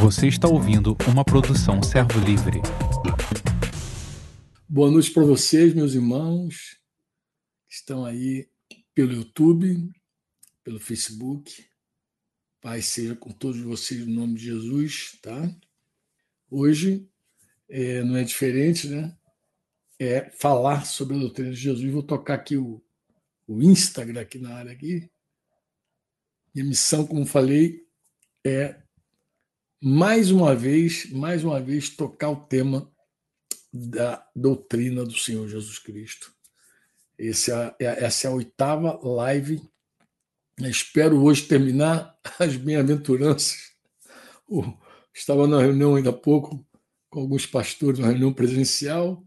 Você está ouvindo uma produção Servo Livre. Boa noite para vocês, meus irmãos, que estão aí pelo YouTube, pelo Facebook. Pai seja com todos vocês no nome de Jesus, tá? Hoje é, não é diferente, né? É falar sobre a doutrina de Jesus. Vou tocar aqui o, o Instagram aqui na área aqui. Minha missão, como falei, é mais uma vez, mais uma vez tocar o tema da doutrina do Senhor Jesus Cristo. É, é essa é a oitava live Espero hoje terminar as bem-aventuranças. Estava na reunião ainda há pouco com alguns pastores, uma reunião presencial,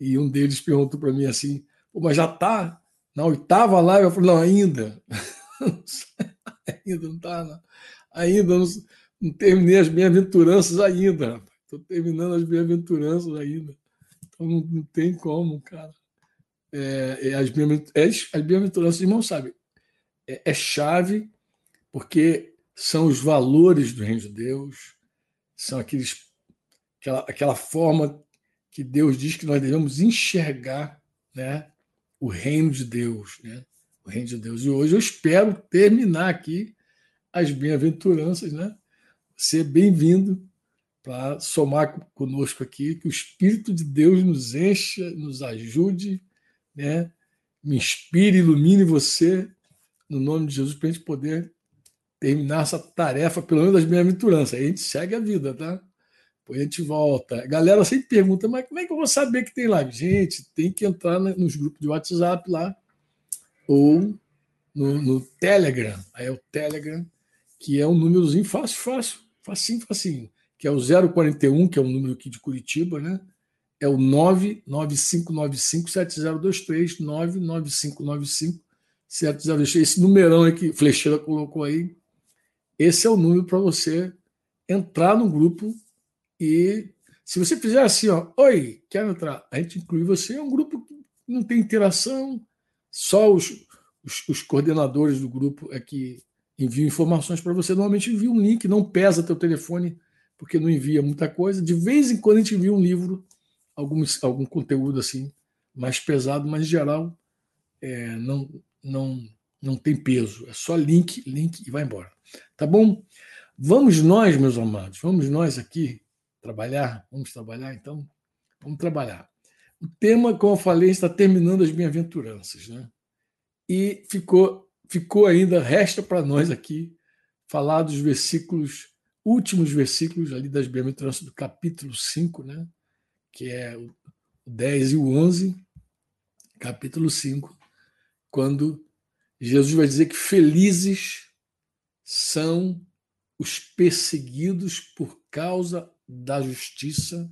e um deles perguntou para mim assim: mas já está na oitava live? Eu falei: não, ainda. ainda não está. Ainda não, não, terminei as bem-aventuranças ainda. Estou terminando as bem-aventuranças ainda. Então não, não, tem como, cara. É, é, as bem-aventuranças, irmão, sabe? é, é chave, porque são os valores do reino de Deus, são aqueles, aquela, aquela forma que Deus diz que nós devemos enxergar né, o reino de Deus. Né? O reino de Deus. E hoje eu espero terminar aqui as bem-aventuranças, né? Ser bem-vindo para somar conosco aqui, que o Espírito de Deus nos encha, nos ajude, né? me inspire, ilumine você no nome de Jesus, para a gente poder terminar essa tarefa, pelo menos das bem-aventuranças. A gente segue a vida, tá? Depois a gente volta. A galera sempre pergunta, mas como é que eu vou saber que tem live? Gente, tem que entrar nos grupos de WhatsApp lá, ou no, no Telegram. Aí é o Telegram, que é um númerozinho fácil, fácil, facinho, facinho. Que é o 041, que é um número aqui de Curitiba, né? É o 995957023, 99595 certo? Já deixei esse numerão aí que Flecheira colocou aí. Esse é o número para você entrar no grupo e se você fizer assim, ó, oi, quero entrar, a gente inclui você. É um grupo que não tem interação, só os, os, os coordenadores do grupo é que enviam informações para você. Normalmente envia um link, não pesa teu telefone, porque não envia muita coisa. De vez em quando a gente envia um livro, algum, algum conteúdo assim, mais pesado, mas em geral é, não, não, não tem peso. É só link, link e vai embora. Tá bom? Vamos nós, meus amados, vamos nós aqui trabalhar. Vamos trabalhar, então? Vamos trabalhar. O tema, como eu falei, está terminando as bem-aventuranças. Né? E ficou, ficou ainda, resta para nós aqui falar dos versículos, últimos versículos ali das bem-aventuranças do capítulo 5, né? que é o 10 e o 11, capítulo 5, quando Jesus vai dizer que felizes são os perseguidos por causa da justiça,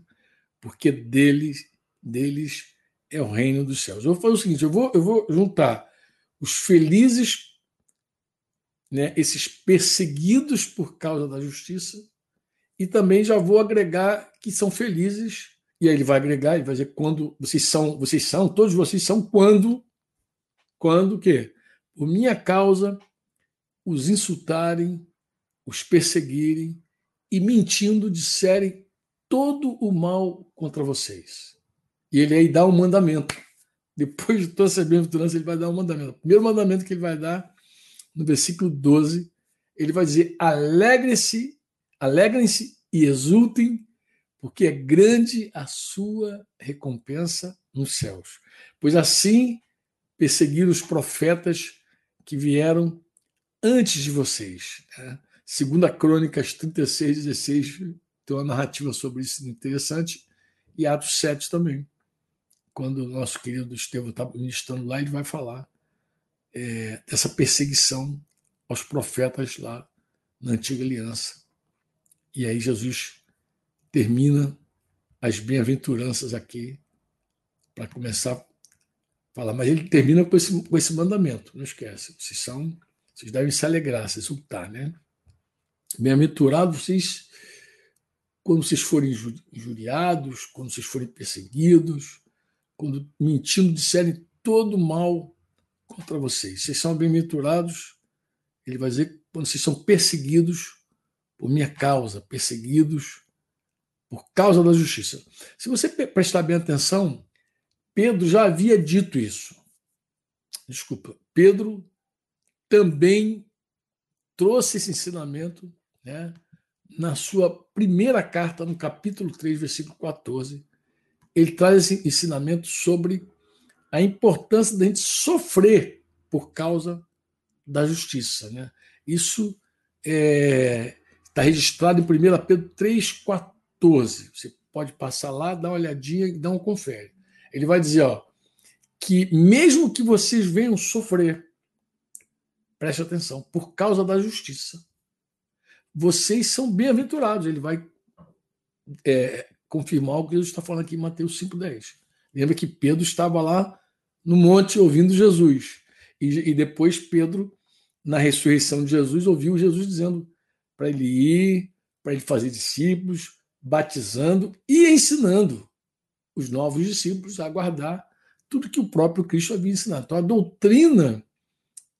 porque deles, deles é o reino dos céus. Eu vou fazer o seguinte: eu vou, eu vou juntar os felizes, né, esses perseguidos por causa da justiça, e também já vou agregar que são felizes, e aí ele vai agregar e vai dizer quando vocês são, vocês são, todos vocês são quando quando que por minha causa os insultarem, os perseguirem e mentindo disserem todo o mal contra vocês. E ele aí dá um mandamento. Depois de toda essa bem-aventurança, ele vai dar um mandamento. O primeiro mandamento que ele vai dar, no versículo 12, ele vai dizer: alegrem-se, alegrem-se e exultem, porque é grande a sua recompensa nos céus. Pois assim perseguir os profetas que vieram antes de vocês. Né? Segundo a Crônicas 36, 16, tem uma narrativa sobre isso interessante, e Atos 7 também. Quando o nosso querido Estevão está ministrando lá, ele vai falar é, dessa perseguição aos profetas lá na antiga aliança. E aí Jesus termina as bem-aventuranças aqui para começar Fala, mas ele termina com esse, com esse mandamento, não esquece. Vocês são, vocês devem se alegrar, se exultar, né? Bem-aventurados vocês quando vocês forem injuriados, quando vocês forem perseguidos, quando mentindo disserem todo mal contra vocês. Vocês são bem-aventurados, ele vai dizer, quando vocês são perseguidos por minha causa, perseguidos por causa da justiça. Se você prestar bem atenção, Pedro já havia dito isso. Desculpa, Pedro também trouxe esse ensinamento né, na sua primeira carta, no capítulo 3, versículo 14. Ele traz esse ensinamento sobre a importância da gente sofrer por causa da justiça. Né? Isso está é, registrado em 1 Pedro 3, 14. Você pode passar lá, dar uma olhadinha e dar um confere. Ele vai dizer ó, que mesmo que vocês venham sofrer, preste atenção, por causa da justiça, vocês são bem-aventurados. Ele vai é, confirmar o que Jesus está falando aqui em Mateus 5,10. Lembra que Pedro estava lá no monte ouvindo Jesus. E, e depois Pedro, na ressurreição de Jesus, ouviu Jesus dizendo para ele ir, para ele fazer discípulos, batizando e ensinando os novos discípulos a guardar tudo que o próprio Cristo havia ensinado. Então, a doutrina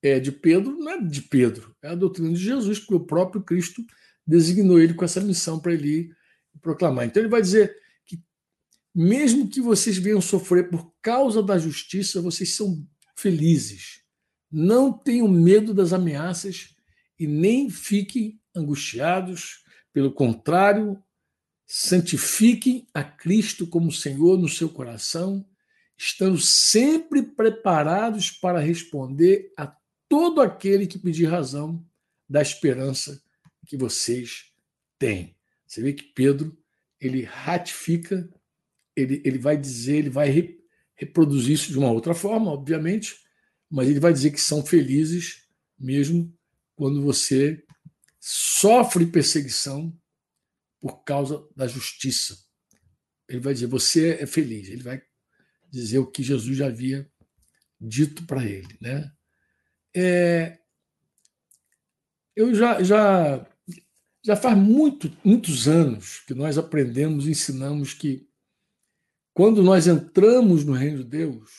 é, de Pedro não é de Pedro, é a doutrina de Jesus, porque o próprio Cristo designou ele com essa missão para ele proclamar. Então, ele vai dizer mesmo que vocês venham sofrer por causa da justiça, vocês são felizes. Não tenham medo das ameaças e nem fiquem angustiados. Pelo contrário, santifiquem a Cristo como Senhor no seu coração, estando sempre preparados para responder a todo aquele que pedir razão da esperança que vocês têm. Você vê que Pedro ele ratifica, ele, ele vai dizer, ele vai re, reproduzir isso de uma outra forma, obviamente, mas ele vai dizer que são felizes mesmo quando você sofre perseguição por causa da justiça. Ele vai dizer: você é feliz. Ele vai dizer o que Jesus já havia dito para ele. Né? É, eu já, já, já faz muito, muitos anos que nós aprendemos, ensinamos que quando nós entramos no reino de Deus,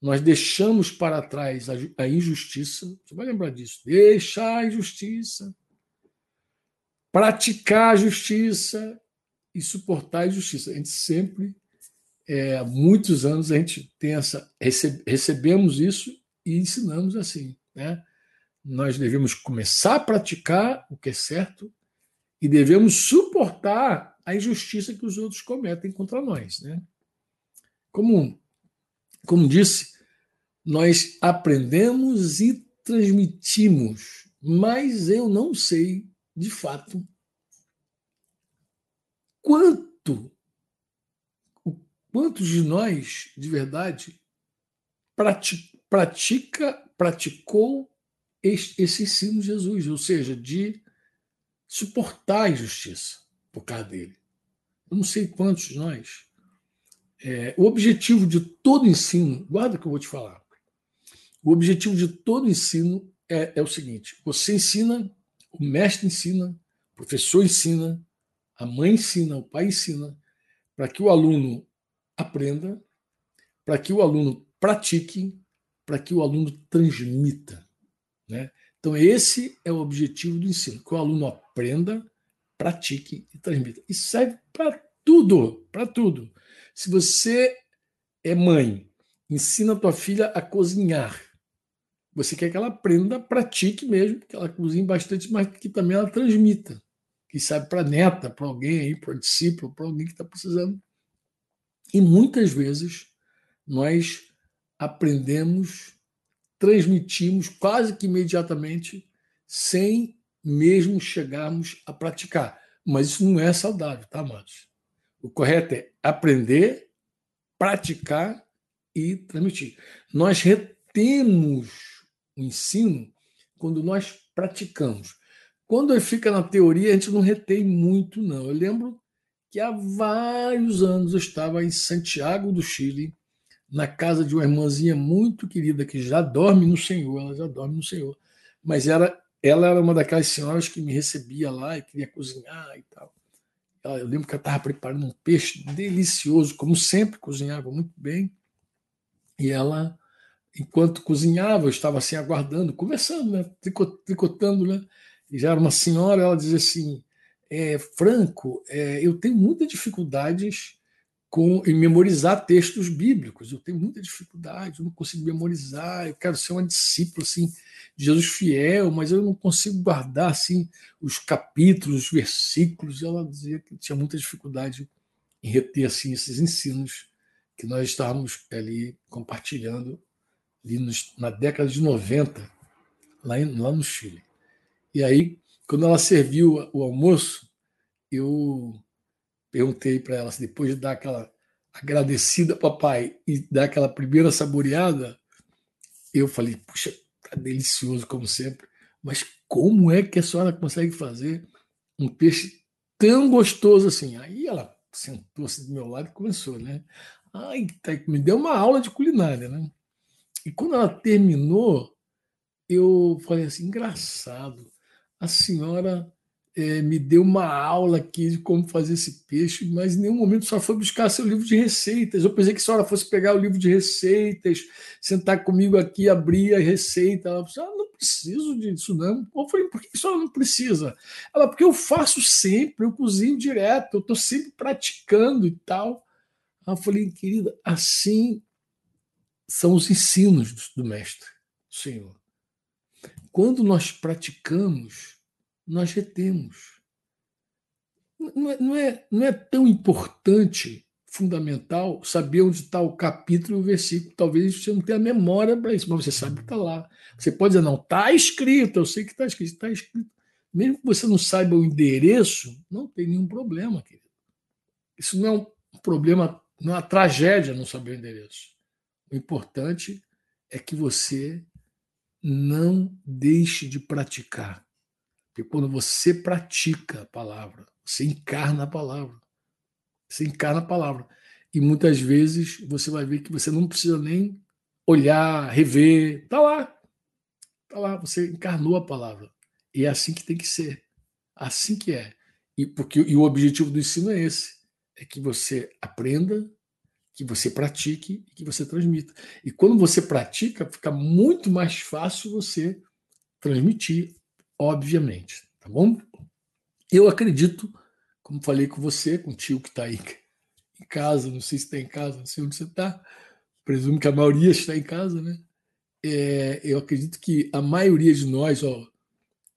nós deixamos para trás a, injustiça. Você vai lembrar disso. Deixar a injustiça praticar a justiça e suportar a injustiça. A gente sempre, é, há muitos anos, a gente tem essa, recebe, recebemos isso e ensinamos assim. Né? Nós devemos começar a praticar o que é certo e devemos suportar a injustiça que os outros cometem contra nós. Né? Como, como disse, nós aprendemos e transmitimos, mas eu não sei de fato, quanto, quantos de nós, de verdade, pratica, praticou esse ensino de Jesus, ou seja, de suportar a injustiça por causa dele. Eu não sei quantos de nós. É, o objetivo de todo ensino, guarda que eu vou te falar. O objetivo de todo ensino é, é o seguinte: você ensina o mestre ensina, o professor ensina, a mãe ensina, o pai ensina, para que o aluno aprenda, para que o aluno pratique, para que o aluno transmita. Né? Então, esse é o objetivo do ensino: que o aluno aprenda, pratique e transmita. E serve para tudo, para tudo. Se você é mãe, ensina a tua filha a cozinhar. Você quer que ela aprenda, pratique mesmo, que ela cozinhe bastante, mas que também ela transmita. Que sabe para neta, para alguém aí, para discípulo, para alguém que está precisando. E muitas vezes nós aprendemos, transmitimos quase que imediatamente, sem mesmo chegarmos a praticar. Mas isso não é saudável, tá, amados? O correto é aprender, praticar e transmitir. Nós retemos o ensino quando nós praticamos. Quando fica na teoria, a gente não retém muito, não. Eu lembro que há vários anos eu estava em Santiago do Chile, na casa de uma irmãzinha muito querida que já dorme no Senhor, ela já dorme no Senhor. Mas era, ela era uma daquelas senhoras que me recebia lá e queria cozinhar e tal. Eu lembro que ela estava preparando um peixe delicioso, como sempre, cozinhava muito bem. E ela enquanto cozinhava, eu estava assim aguardando, conversando, né? tricotando, né? E já era uma senhora, ela dizia assim: é, Franco, é, eu tenho muitas dificuldades com, em memorizar textos bíblicos. Eu tenho muita dificuldade, eu não consigo memorizar. Eu quero ser uma discípula assim, de Jesus fiel, mas eu não consigo guardar assim os capítulos, os versículos. Ela dizia que tinha muita dificuldade em reter assim esses ensinos que nós estávamos ali compartilhando ali nos, na década de 90, lá, em, lá no Chile. E aí quando ela serviu o almoço, eu perguntei para ela, depois de dar aquela agradecida papai e dar aquela primeira saboreada, eu falei, puxa, tá delicioso como sempre, mas como é que a senhora consegue fazer um peixe tão gostoso assim? Aí ela sentou-se do meu lado e começou, né? Ai, tá, me deu uma aula de culinária, né? E quando ela terminou, eu falei assim, engraçado a senhora é, me deu uma aula aqui de como fazer esse peixe, mas em nenhum momento só foi buscar seu livro de receitas. Eu pensei que a senhora fosse pegar o livro de receitas, sentar comigo aqui, abrir a receita. Ela falou: ah, não preciso disso, não. Eu falei, por que a senhora não precisa? Ela, porque eu faço sempre, eu cozinho direto, eu estou sempre praticando e tal. Eu falei, querida, assim são os ensinos do mestre, Senhor. Quando nós praticamos, nós retemos. Não é, não é, não é tão importante, fundamental, saber onde está o capítulo e o versículo. Talvez você não tenha memória para isso, mas você sabe que está lá. Você pode dizer, não, está escrito, eu sei que está escrito, está escrito. Mesmo que você não saiba o endereço, não tem nenhum problema, querido. Isso não é um problema, não é uma tragédia não saber o endereço. O importante é que você não deixe de praticar. Porque quando você pratica a palavra, você encarna a palavra. Você encarna a palavra. E muitas vezes você vai ver que você não precisa nem olhar, rever. Está lá. Está lá. Você encarnou a palavra. E é assim que tem que ser. Assim que é. E, porque, e o objetivo do ensino é esse: é que você aprenda que você pratique e que você transmita. E quando você pratica, fica muito mais fácil você transmitir, obviamente, tá bom? Eu acredito, como falei com você, com o tio que está aí em casa, não sei se está em casa, não sei onde você está, presumo que a maioria está em casa, né? É, eu acredito que a maioria de nós, ó,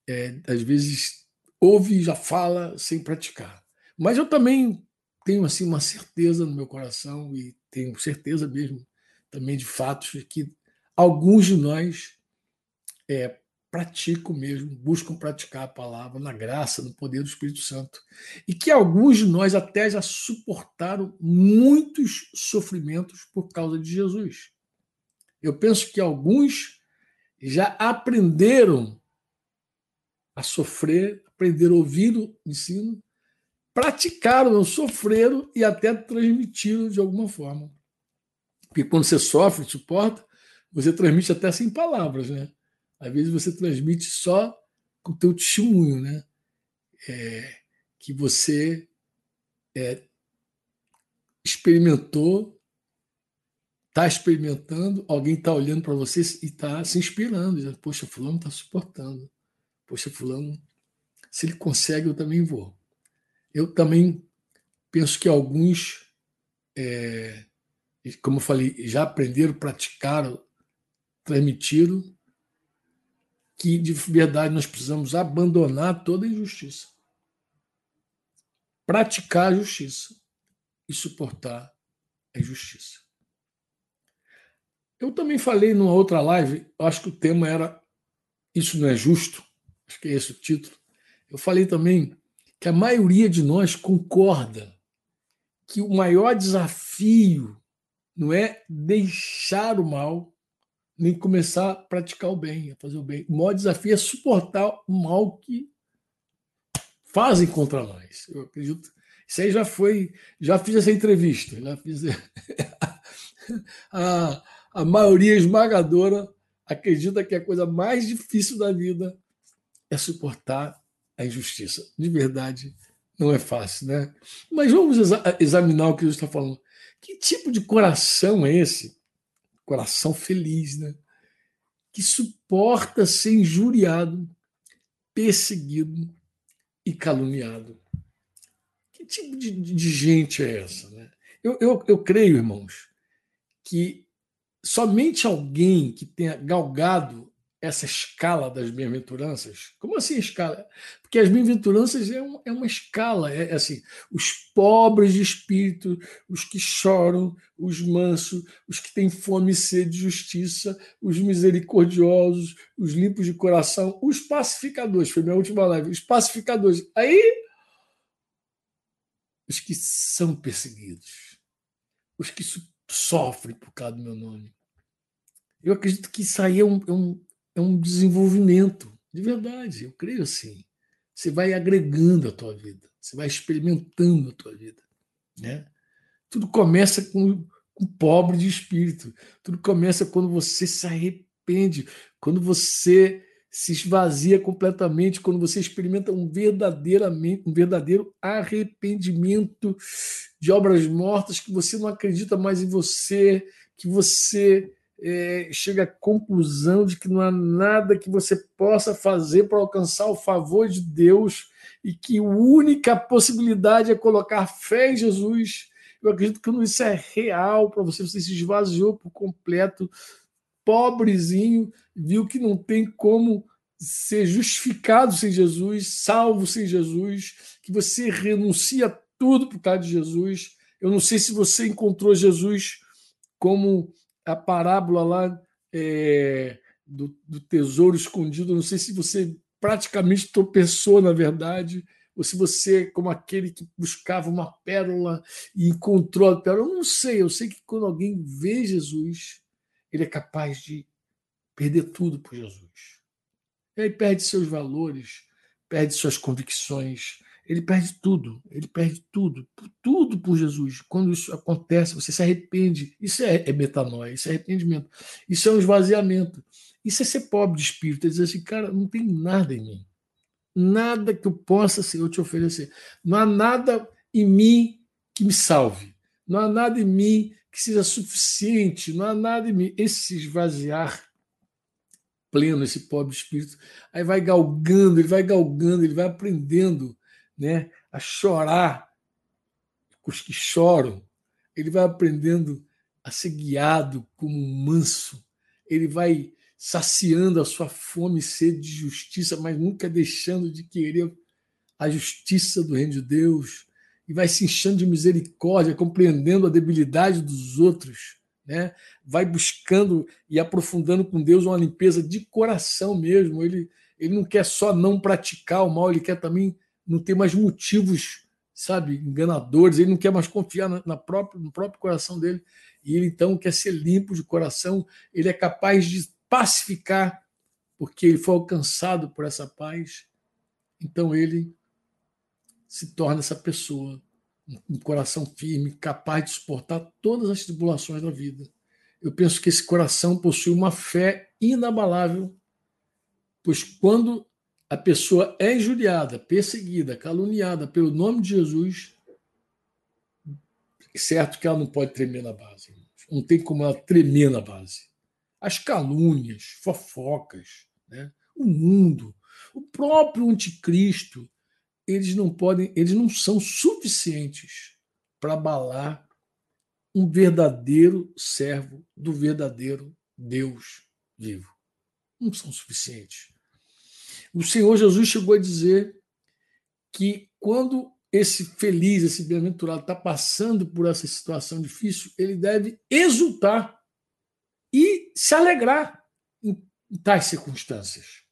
é, às vezes, ouve e já fala sem praticar. Mas eu também tenho assim uma certeza no meu coração e tenho certeza mesmo também de fatos de que alguns de nós é, praticam mesmo, buscam praticar a palavra na graça, no poder do Espírito Santo. E que alguns de nós até já suportaram muitos sofrimentos por causa de Jesus. Eu penso que alguns já aprenderam a sofrer, aprenderam a ouvir o ensino praticaram, sofreram e até transmitiram de alguma forma. Porque quando você sofre, suporta, você transmite até sem palavras, né? Às vezes você transmite só com o teu testemunho, né? É, que você é, experimentou, está experimentando, alguém está olhando para você e está se inspirando, dizendo, poxa, fulano está suportando. Poxa, fulano, se ele consegue, eu também vou. Eu também penso que alguns, é, como eu falei, já aprenderam, praticaram, transmitiram, que de verdade nós precisamos abandonar toda injustiça. Praticar a justiça e suportar a injustiça. Eu também falei numa outra live, acho que o tema era Isso não é justo, acho que é esse o título. Eu falei também que a maioria de nós concorda que o maior desafio não é deixar o mal, nem começar a praticar o bem, a fazer o bem. O maior desafio é suportar o mal que fazem contra nós. Eu acredito. Isso aí já foi. Já fiz essa entrevista, já fiz. a, a maioria esmagadora acredita que a coisa mais difícil da vida é suportar a injustiça. De verdade, não é fácil, né? Mas vamos exa examinar o que Jesus está falando. Que tipo de coração é esse? Coração feliz, né? Que suporta ser injuriado, perseguido e caluniado. Que tipo de, de gente é essa? Né? Eu, eu, eu creio, irmãos, que somente alguém que tenha galgado essa escala das bem-aventuranças. Como assim escala? Porque as bem-aventuranças é, um, é, uma escala, é, é, assim, os pobres de espírito, os que choram, os mansos, os que têm fome e sede de justiça, os misericordiosos, os limpos de coração, os pacificadores, foi minha última live, os pacificadores. Aí, os que são perseguidos, os que sofrem por causa do meu nome. Eu acredito que isso aí é um, é um é um desenvolvimento, de verdade, eu creio assim. Você vai agregando a tua vida, você vai experimentando a tua vida. Né? Tudo começa com, com pobre de espírito, tudo começa quando você se arrepende, quando você se esvazia completamente, quando você experimenta um, verdadeiramente, um verdadeiro arrependimento de obras mortas, que você não acredita mais em você, que você é, chega à conclusão de que não há nada que você possa fazer para alcançar o favor de Deus e que a única possibilidade é colocar fé em Jesus. Eu acredito que isso é real para você, você se esvaziou por completo, pobrezinho, viu que não tem como ser justificado sem Jesus, salvo sem Jesus, que você renuncia tudo por causa de Jesus. Eu não sei se você encontrou Jesus como a parábola lá é, do, do, tesouro escondido. Não sei se você praticamente tropeçou, na verdade, ou se você, como aquele que buscava uma pérola e encontrou a pérola. Eu não sei. Eu sei que quando alguém vê Jesus, ele é capaz de perder tudo por Jesus. Ele perde seus valores, perde suas convicções, ele perde tudo, ele perde tudo, tudo por Jesus. Quando isso acontece, você se arrepende. Isso é, é metanoia, isso é arrependimento, isso é um esvaziamento. Isso é ser pobre de espírito, é dizer assim, cara, não tem nada em mim, nada que eu possa, Senhor, te oferecer. Não há nada em mim que me salve, não há nada em mim que seja suficiente, não há nada em mim. Esse esvaziar pleno, esse pobre espírito, aí vai galgando, ele vai galgando, ele vai aprendendo né, a chorar com os que choram. Ele vai aprendendo a ser guiado como um manso. Ele vai saciando a sua fome e sede de justiça, mas nunca deixando de querer a justiça do reino de Deus. E vai se enchendo de misericórdia, compreendendo a debilidade dos outros. Né? Vai buscando e aprofundando com Deus uma limpeza de coração mesmo. Ele, ele não quer só não praticar o mal, ele quer também não ter mais motivos, sabe, enganadores, ele não quer mais confiar na, na própria, no próprio coração dele, e ele então quer ser limpo de coração, ele é capaz de pacificar, porque ele foi alcançado por essa paz, então ele se torna essa pessoa, um coração firme, capaz de suportar todas as tribulações da vida. Eu penso que esse coração possui uma fé inabalável, pois quando a pessoa é injuriada, perseguida, caluniada pelo nome de Jesus, certo que ela não pode tremer na base. Não tem como ela tremer na base. As calúnias, fofocas, né? o mundo, o próprio anticristo, eles não podem, eles não são suficientes para abalar um verdadeiro servo do verdadeiro Deus vivo. Não são suficientes. O Senhor Jesus chegou a dizer que quando esse feliz, esse bem-aventurado está passando por essa situação difícil, ele deve exultar e se alegrar em, tais circunstâncias.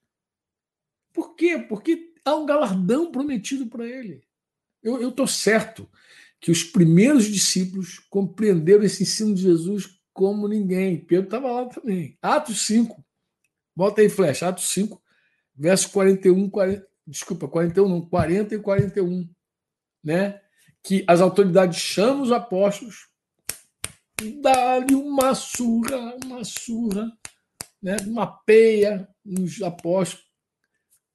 Por quê? Porque há um galardão prometido para ele. Eu estou certo que os primeiros discípulos compreenderam esse ensino de Jesus como ninguém. Pedro estava lá também. Atos 5. Bota aí, flecha. Atos 5, verso 41, 40, desculpa, 41 não, 40 e 41, né? Que as autoridades chamam os apóstolos, dá-lhe uma surra, uma surra, né? uma peia nos apóstolos,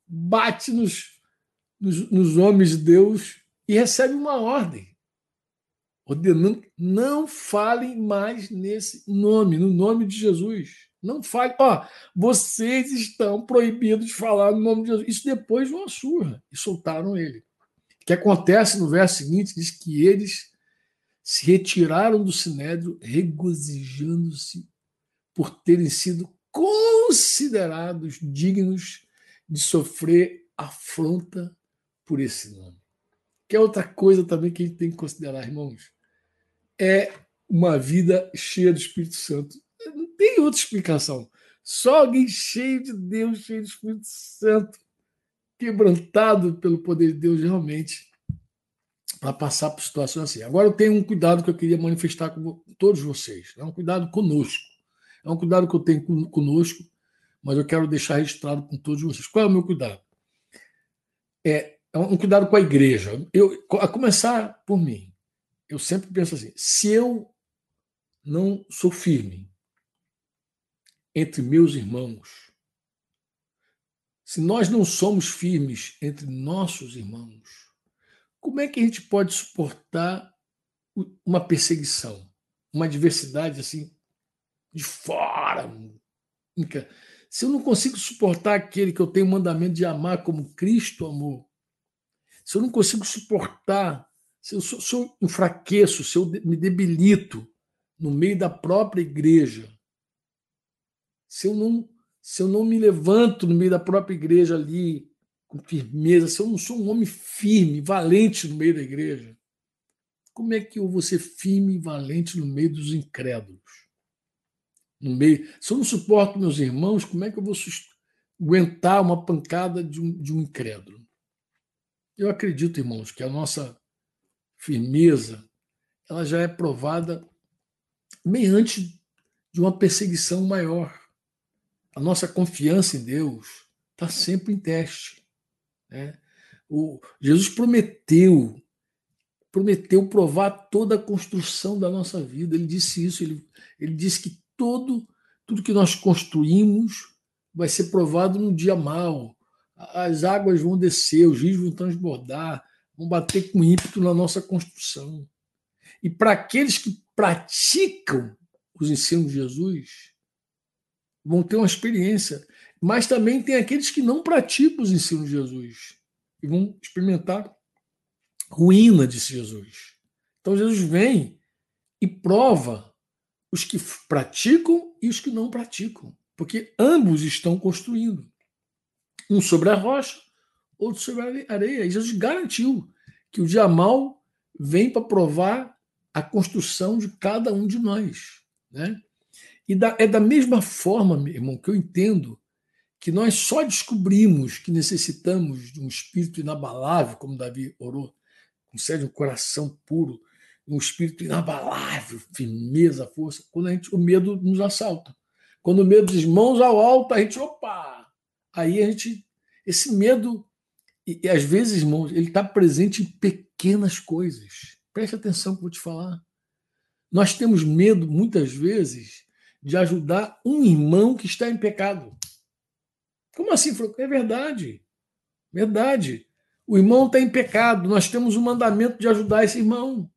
bate nos, nos, nos homens de Deus e recebe uma ordem ordenando não falem mais nesse nome, no nome de Jesus. Não fale, ó, vocês estão proibidos de falar no nome de Jesus. Isso depois de uma surra. E soltaram ele. que acontece no verso seguinte, diz que eles se retiraram do sinédrio regozijando-se por terem sido considerados dignos de sofrer afronta por esse nome. Que é outra coisa também que a gente tem que considerar, irmãos. É uma vida cheia do Espírito Santo. Tem outra explicação. Só alguém cheio de Deus, cheio do Espírito Santo, quebrantado pelo poder de Deus realmente para passar por situações assim. Agora eu tenho um cuidado que eu queria manifestar com todos vocês. É um cuidado conosco. É um cuidado que eu tenho conosco, mas eu quero deixar registrado com todos vocês. Qual é o meu cuidado? É, é um cuidado com a igreja. Eu, a começar por mim. Eu sempre penso assim: se eu não sou firme entre meus irmãos, se nós não somos firmes entre nossos irmãos, como é que a gente pode suportar uma perseguição, uma adversidade assim de fora? Se eu não consigo suportar aquele que eu tenho o mandamento de amar como Cristo amou, se eu não consigo suportar, se eu, se eu enfraqueço, se eu me debilito no meio da própria igreja, se eu não se eu não me levanto no meio da própria igreja ali com firmeza, se eu não sou um homem firme, valente no meio da igreja, como é que eu vou ser firme e valente no meio dos incrédulos? No meio, se eu não suporto meus irmãos, como é que eu vou aguentar uma pancada de um, de um incrédulo? Eu acredito, irmãos, que a nossa firmeza ela já é provada mediante de uma perseguição maior a nossa confiança em Deus está sempre em teste. Né? O, Jesus prometeu, prometeu provar toda a construção da nossa vida. Ele disse isso, ele, ele disse que todo, tudo que nós construímos vai ser provado num dia mau. As águas vão descer, os rios vão transbordar, vão bater com ímpeto na nossa construção. E para aqueles que praticam os ensinos de Jesus, vão ter uma experiência. Mas também tem aqueles que não praticam os ensinos de Jesus e vão experimentar ruína, disse Jesus. Então Jesus vem e prova os que praticam e os que não praticam, porque ambos estão construindo. Um sobre a rocha, outro sobre a areia. E Jesus garantiu que o dia mal vem para provar a construção de cada um de nós. Né? E da, é da mesma forma, meu irmão, que eu entendo que nós só descobrimos que necessitamos de um espírito inabalável, como Davi orou, concede um coração puro, um espírito inabalável, firmeza, força, quando a gente, o medo nos assalta. Quando o medo diz mãos ao alto, a gente, opa! Aí a gente, esse medo, e, e às vezes, irmãos, ele está presente em pequenas coisas. Preste atenção que eu vou te falar. Nós temos medo, muitas vezes, de ajudar um irmão que está em pecado. Como assim? É verdade. Verdade. O irmão está em pecado. Nós temos o um mandamento de ajudar esse irmão.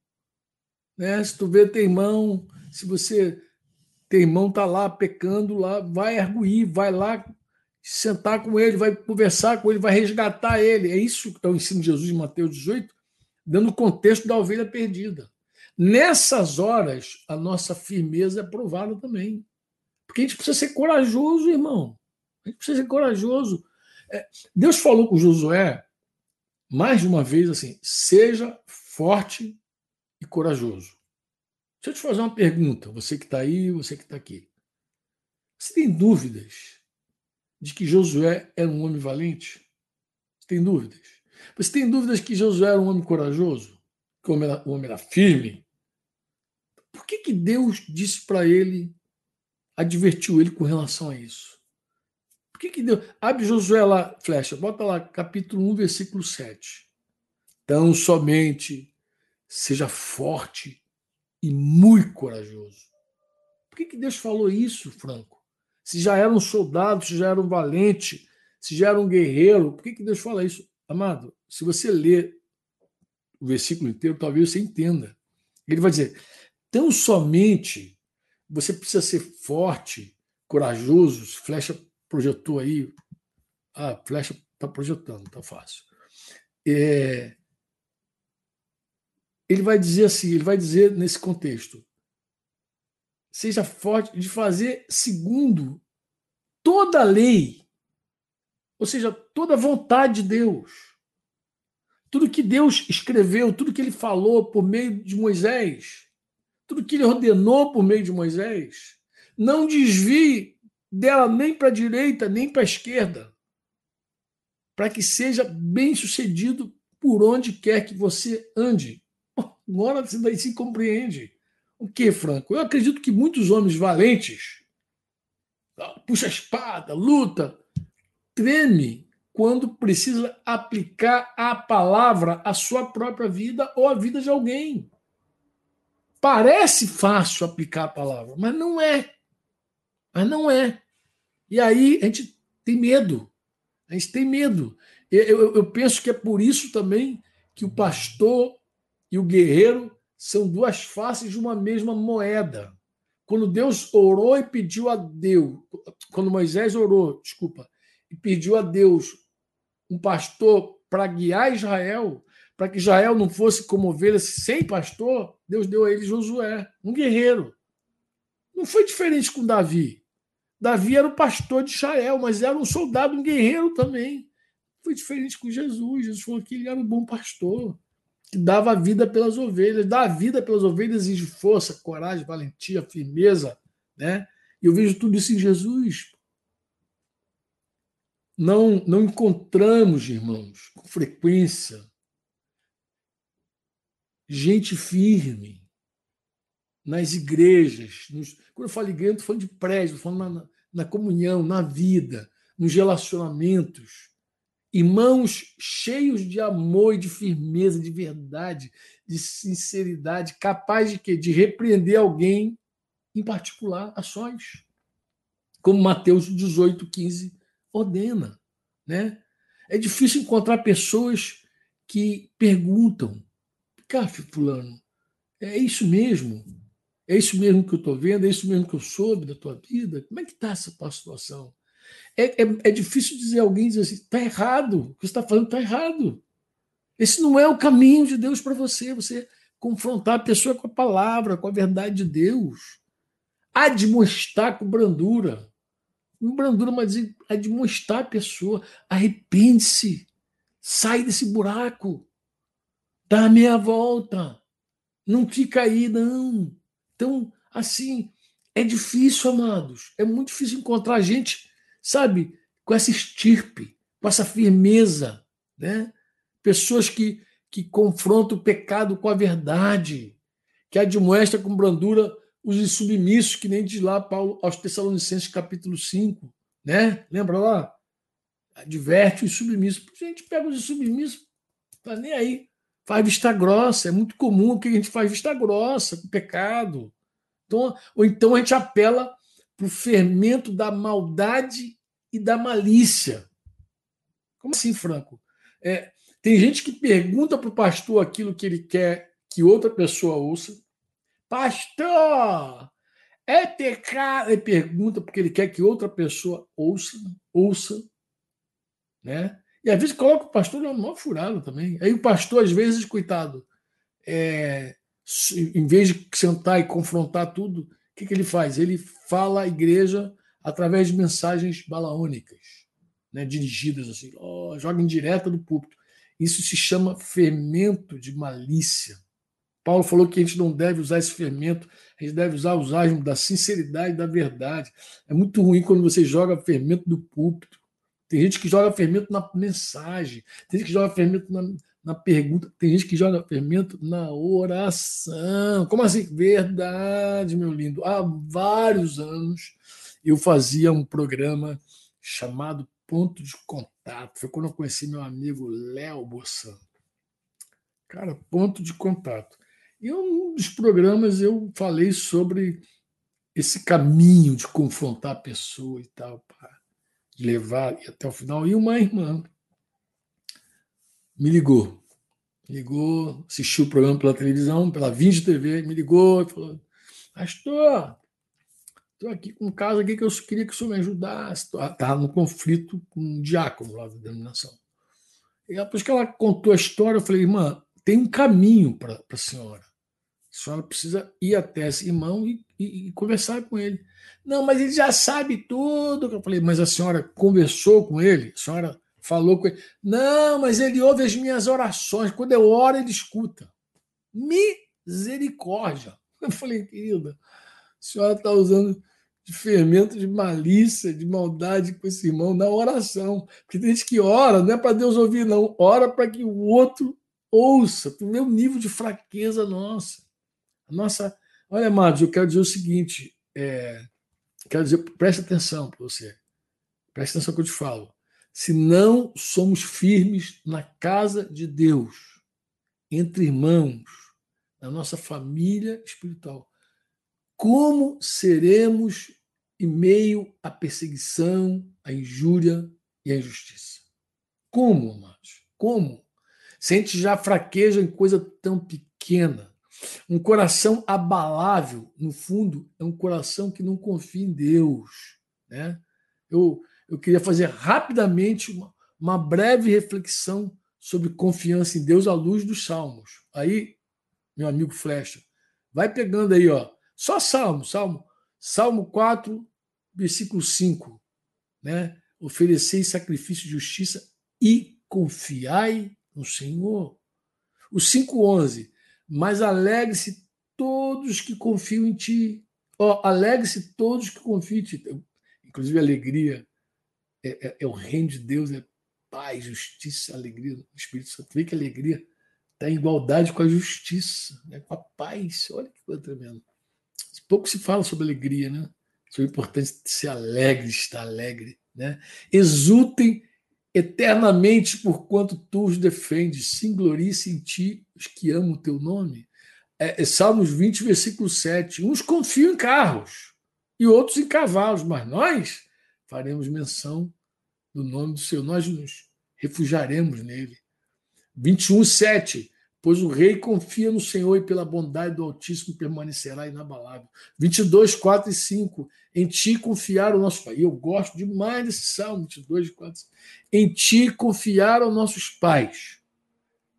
Né? Se tu vê teu irmão, se você teu irmão está lá pecando lá, vai arguir, vai lá sentar com ele, vai conversar com ele, vai resgatar ele. É isso que está o ensino de Jesus em Mateus 18, dando o contexto da ovelha perdida. Nessas horas, a nossa firmeza é provada também. Porque a gente precisa ser corajoso, irmão. A gente precisa ser corajoso. É, Deus falou com Josué, mais de uma vez, assim: seja forte e corajoso. Deixa eu te fazer uma pergunta, você que está aí, você que está aqui. Você tem dúvidas de que Josué era um homem valente? Você tem dúvidas? Você tem dúvidas que Josué era um homem corajoso? Que o homem era, o homem era firme? Por que, que Deus disse para ele, advertiu ele com relação a isso? Por que, que Deus. Abre Josué lá, flecha, bota lá, capítulo 1, versículo 7. Tão somente seja forte e muito corajoso. Por que, que Deus falou isso, Franco? Se já era um soldado, se já era um valente, se já era um guerreiro, por que, que Deus fala isso? Amado, se você ler o versículo inteiro, talvez você entenda. Ele vai dizer: Tão somente você precisa ser forte, corajoso. Flecha projetou aí. Ah, flecha está projetando, tá fácil. É, ele vai dizer assim, ele vai dizer nesse contexto: seja forte de fazer segundo toda a lei, ou seja, toda a vontade de Deus. Tudo que Deus escreveu, tudo que ele falou por meio de Moisés, tudo que ele ordenou por meio de Moisés, não desvie dela nem para a direita, nem para a esquerda, para que seja bem sucedido por onde quer que você ande. Agora você daí se compreende. O que, Franco? Eu acredito que muitos homens valentes, puxa a espada, luta, treme quando precisa aplicar a palavra à sua própria vida ou à vida de alguém. Parece fácil aplicar a palavra, mas não é. Mas não é. E aí a gente tem medo. A gente tem medo. Eu, eu, eu penso que é por isso também que o pastor e o guerreiro são duas faces de uma mesma moeda. Quando Deus orou e pediu a Deus, quando Moisés orou, desculpa, e pediu a Deus um pastor para guiar Israel, para que Israel não fosse como ovelha sem pastor, Deus deu a ele Josué, um guerreiro. Não foi diferente com Davi. Davi era o pastor de Israel, mas era um soldado, um guerreiro também. Foi diferente com Jesus. Jesus falou que ele era um bom pastor que dava vida pelas ovelhas. Dar vida pelas ovelhas exige força, coragem, valentia, firmeza. Né? E eu vejo tudo isso em Jesus. Não, não encontramos, irmãos, com frequência, gente firme nas igrejas. Nos, quando eu falo igreja, estou falando de prédio, estou falando na, na comunhão, na vida, nos relacionamentos Irmãos cheios de amor e de firmeza, de verdade, de sinceridade, capaz de quê? De repreender alguém em particular a sós. Como Mateus 18, 15 ordena. Né? É difícil encontrar pessoas que perguntam: cá, fulano, é isso mesmo? É isso mesmo que eu estou vendo? É isso mesmo que eu soube da tua vida? Como é que está essa situação? É, é, é difícil dizer alguém dizer assim, está errado, o que você está falando está errado. Esse não é o caminho de Deus para você, você confrontar a pessoa com a palavra, com a verdade de Deus. Admoestar com brandura. Com brandura, mas admoestar a pessoa. Arrepende-se. Sai desse buraco. Dá a meia volta. Não fica aí, não. Então, assim, é difícil, amados. É muito difícil encontrar gente sabe, com essa estirpe, com essa firmeza, né? Pessoas que, que confrontam o pecado com a verdade, que admoesta com brandura os insubmissos, que nem diz lá Paulo aos Tessalonicenses, capítulo 5, né? Lembra lá? Adverte os submissos. A gente pega os insubmissos, tá nem aí. Faz vista grossa, é muito comum que a gente faz vista grossa com pecado. Então, ou então a gente apela para o fermento da maldade e da malícia. Como assim, Franco? É, tem gente que pergunta para o pastor aquilo que ele quer que outra pessoa ouça. Pastor, é pecado? Ele pergunta porque ele quer que outra pessoa ouça, ouça, né? E às vezes coloca o pastor numa maior furada também. Aí o pastor, às vezes, coitado, é, em vez de sentar e confrontar tudo, que, que ele faz? Ele fala à igreja através de mensagens balaônicas, né, dirigidas assim, oh, joga direta do púlpito. Isso se chama fermento de malícia. Paulo falou que a gente não deve usar esse fermento, a gente deve usar os asmos da sinceridade e da verdade. É muito ruim quando você joga fermento do púlpito. Tem gente que joga fermento na mensagem, tem gente que joga fermento na, na pergunta. Tem gente que joga fermento na oração. Como assim? Verdade, meu lindo. Há vários anos eu fazia um programa chamado Ponto de Contato. Foi quando eu conheci meu amigo Léo Bossan. Cara, ponto de contato. E um dos programas eu falei sobre esse caminho de confrontar a pessoa e tal, para levar até o final. E uma irmã me ligou. Me ligou, assistiu o programa pela televisão, pela Vinge TV, me ligou e falou: Pastor, estou aqui com um caso aqui que eu queria que o senhor me ajudasse. Estava no conflito com um diácono lá da denominação. E depois que ela contou a história, eu falei, irmã, tem um caminho para a senhora. A senhora precisa ir até esse irmão e, e, e, conversar com ele. Não, mas ele já sabe tudo. Eu falei, mas a senhora conversou com ele? A senhora falou com ele? Não, mas ele ouve as minhas orações. Quando eu oro, ele escuta. Misericórdia. Eu falei, querida, a senhora está usando de fermento de malícia, de maldade com esse irmão na oração. Porque tem gente que ora, não é para Deus ouvir, não. Ora para que o outro ouça, para o meu nível de fraqueza nossa. A nossa. Olha, amados, eu quero dizer o seguinte: é... quero dizer, preste atenção para você. Preste atenção que eu te falo. Se não somos firmes na casa de Deus, entre irmãos, na nossa família espiritual, como seremos em meio à perseguição, à injúria e à injustiça? Como, amados? Como? Sente já fraqueja em coisa tão pequena. Um coração abalável, no fundo, é um coração que não confia em Deus. Né? Eu, eu queria fazer rapidamente uma, uma breve reflexão sobre confiança em Deus à luz dos Salmos. Aí, meu amigo Flecha, vai pegando aí, ó. Só Salmo, Salmo, Salmo 4, versículo 5, né? Oferecei sacrifício de justiça e confiai no Senhor. O 5:11, mas alegre-se todos que confiam em ti. Oh, alegre-se todos que confiam em ti. Inclusive alegria é, é, é, o reino de Deus, é paz, justiça, alegria do Espírito Santo. Vê que alegria está em igualdade com a justiça, né? com a paz. Olha que coisa tremenda. Pouco se fala sobre alegria, né? Sobre a importância de ser alegre, estar alegre. Né? Exultem eternamente por quanto tu os defendes, se glorice em ti os que amam o teu nome. É, é Salmos 20, versículo 7. Uns confiam em carros e outros em cavalos, mas nós faremos menção do nome do Senhor, nós nos refugiaremos nele. 21, 7 pois o rei confia no Senhor e pela bondade do Altíssimo permanecerá inabalável. 22, 4 e 5. Em ti confiaram nossos pais. Eu gosto demais desse salmo, 22, 4 e 5. Em ti confiaram nossos pais.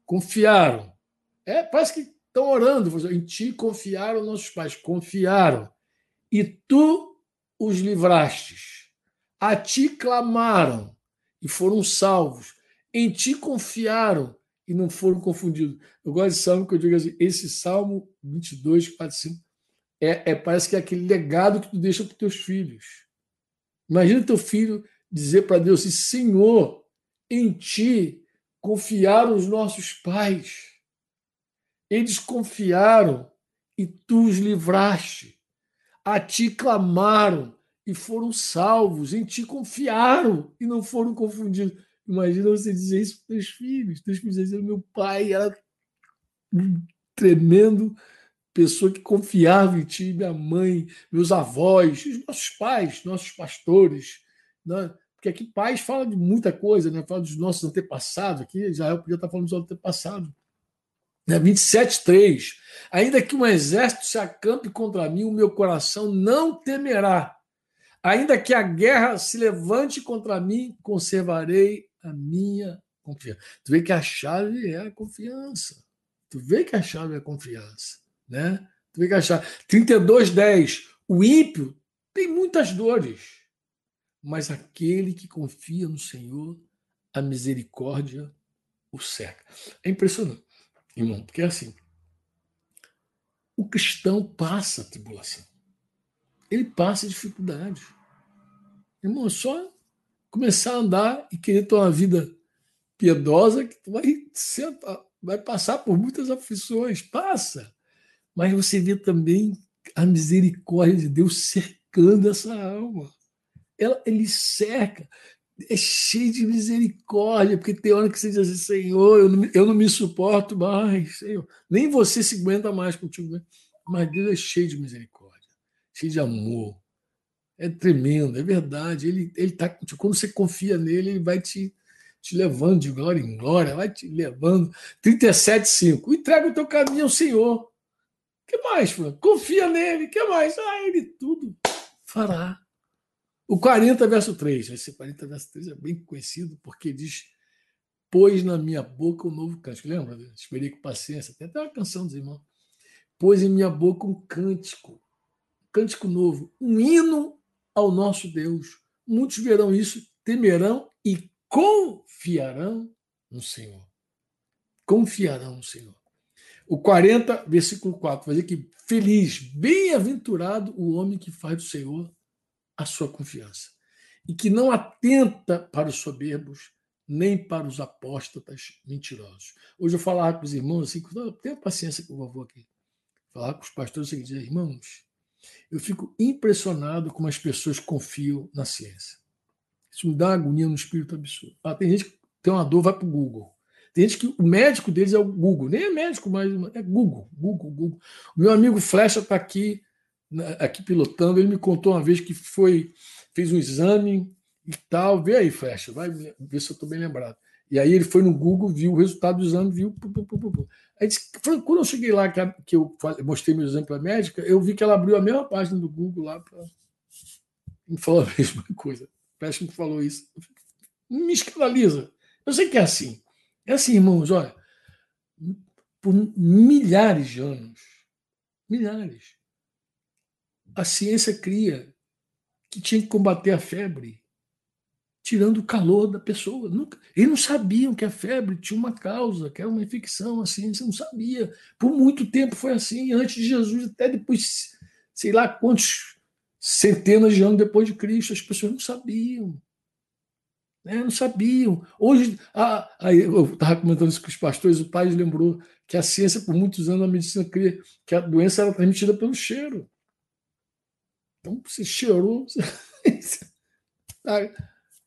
Confiaram. É, parece que estão orando. Em ti confiaram nossos pais. Confiaram. E tu os livrastes. A ti clamaram e foram salvos. Em ti confiaram e não foram confundidos. Eu gosto de salmo que eu digo assim: esse salmo 22, 4, 5, é, é, parece que é aquele legado que tu deixa para teus filhos. Imagina teu filho dizer para Deus assim: Senhor, em ti confiaram os nossos pais. Eles confiaram e tu os livraste. A ti clamaram e foram salvos. Em ti confiaram e não foram confundidos. Imagina você dizer isso para os teus filhos. Teus filhos dizendo, meu pai era tremendo pessoa que confiava em ti, minha mãe, meus avós, os nossos pais, nossos pastores. Né? Porque aqui pais fala de muita coisa, né? fala dos nossos antepassados. Aqui Israel podia estar falando dos antepassados. Né? 27,3. Ainda que um exército se acampe contra mim, o meu coração não temerá. Ainda que a guerra se levante contra mim, conservarei a minha confiança. Tu vê que a chave é a confiança. Tu vê que a chave é a confiança, né? Tu vê que a chave 32:10, o ímpio tem muitas dores, mas aquele que confia no Senhor, a misericórdia o cerca. É impressionante, irmão, porque é assim. O cristão passa a tribulação. Ele passa dificuldade. Irmão, é só começar a andar e querer ter uma vida piedosa, que tu vai, vai passar por muitas aflições, passa. Mas você vê também a misericórdia de Deus cercando essa alma. Ela, ele cerca, é cheio de misericórdia, porque tem hora que você diz assim, Senhor, eu não, eu não me suporto mais, Senhor. Nem você se aguenta mais contigo. Né? Mas Deus é cheio de misericórdia, cheio de amor, é tremendo, é verdade. Ele, ele tá, quando você confia nele, ele vai te, te levando de glória em glória, vai te levando. 37,5. Entrega o teu caminho ao Senhor. Que mais, mano? Confia nele. Que mais? Ah, ele tudo fará. O 40, verso 3. Esse 40, verso 3 é bem conhecido porque diz: pôs na minha boca um novo cântico. Lembra? Esperei com paciência. Tem até uma canção dos irmãos. Pôs em minha boca um cântico, um cântico novo, um hino ao nosso Deus. Muitos verão isso, temerão e confiarão no Senhor. Confiarão no Senhor. O 40, versículo 4, vai dizer que feliz, bem-aventurado o homem que faz do Senhor a sua confiança e que não atenta para os soberbos, nem para os apóstatas mentirosos. Hoje eu falava com os irmãos assim, tenha paciência com o vovô aqui. Falar com os pastores o seguinte, irmãos, eu fico impressionado como as pessoas confiam na ciência. Isso me dá uma agonia no espírito absurdo. Ah, tem gente que tem uma dor, vai para o Google. Tem gente que o médico deles é o Google, nem é médico, mas é Google, Google, Google. O meu amigo Flecha está aqui, né, aqui pilotando. Ele me contou uma vez que foi, fez um exame e tal. Vê aí, Flecha, vai ver se eu estou bem lembrado. E aí ele foi no Google, viu o resultado do exame, viu. Pu, pu, pu, aí disse, quando eu cheguei lá, que, que eu mostrei meu exame para a médica, eu vi que ela abriu a mesma página do Google lá para. Me falou a mesma coisa. Flecha me falou isso. Me escandaliza. Eu sei que é assim. É assim, irmãos, olha, por milhares de anos, milhares, a ciência cria que tinha que combater a febre, tirando o calor da pessoa. Nunca, eles não sabiam que a febre tinha uma causa, que era uma infecção, a ciência não sabia. Por muito tempo foi assim, antes de Jesus, até depois, sei lá quantos centenas de anos depois de Cristo, as pessoas não sabiam. Né? Não sabiam. Hoje, a, a, eu estava comentando isso com os pastores, o pai lembrou que a ciência, por muitos anos, a medicina cria que a doença era transmitida pelo cheiro. Então, você cheirou. Você...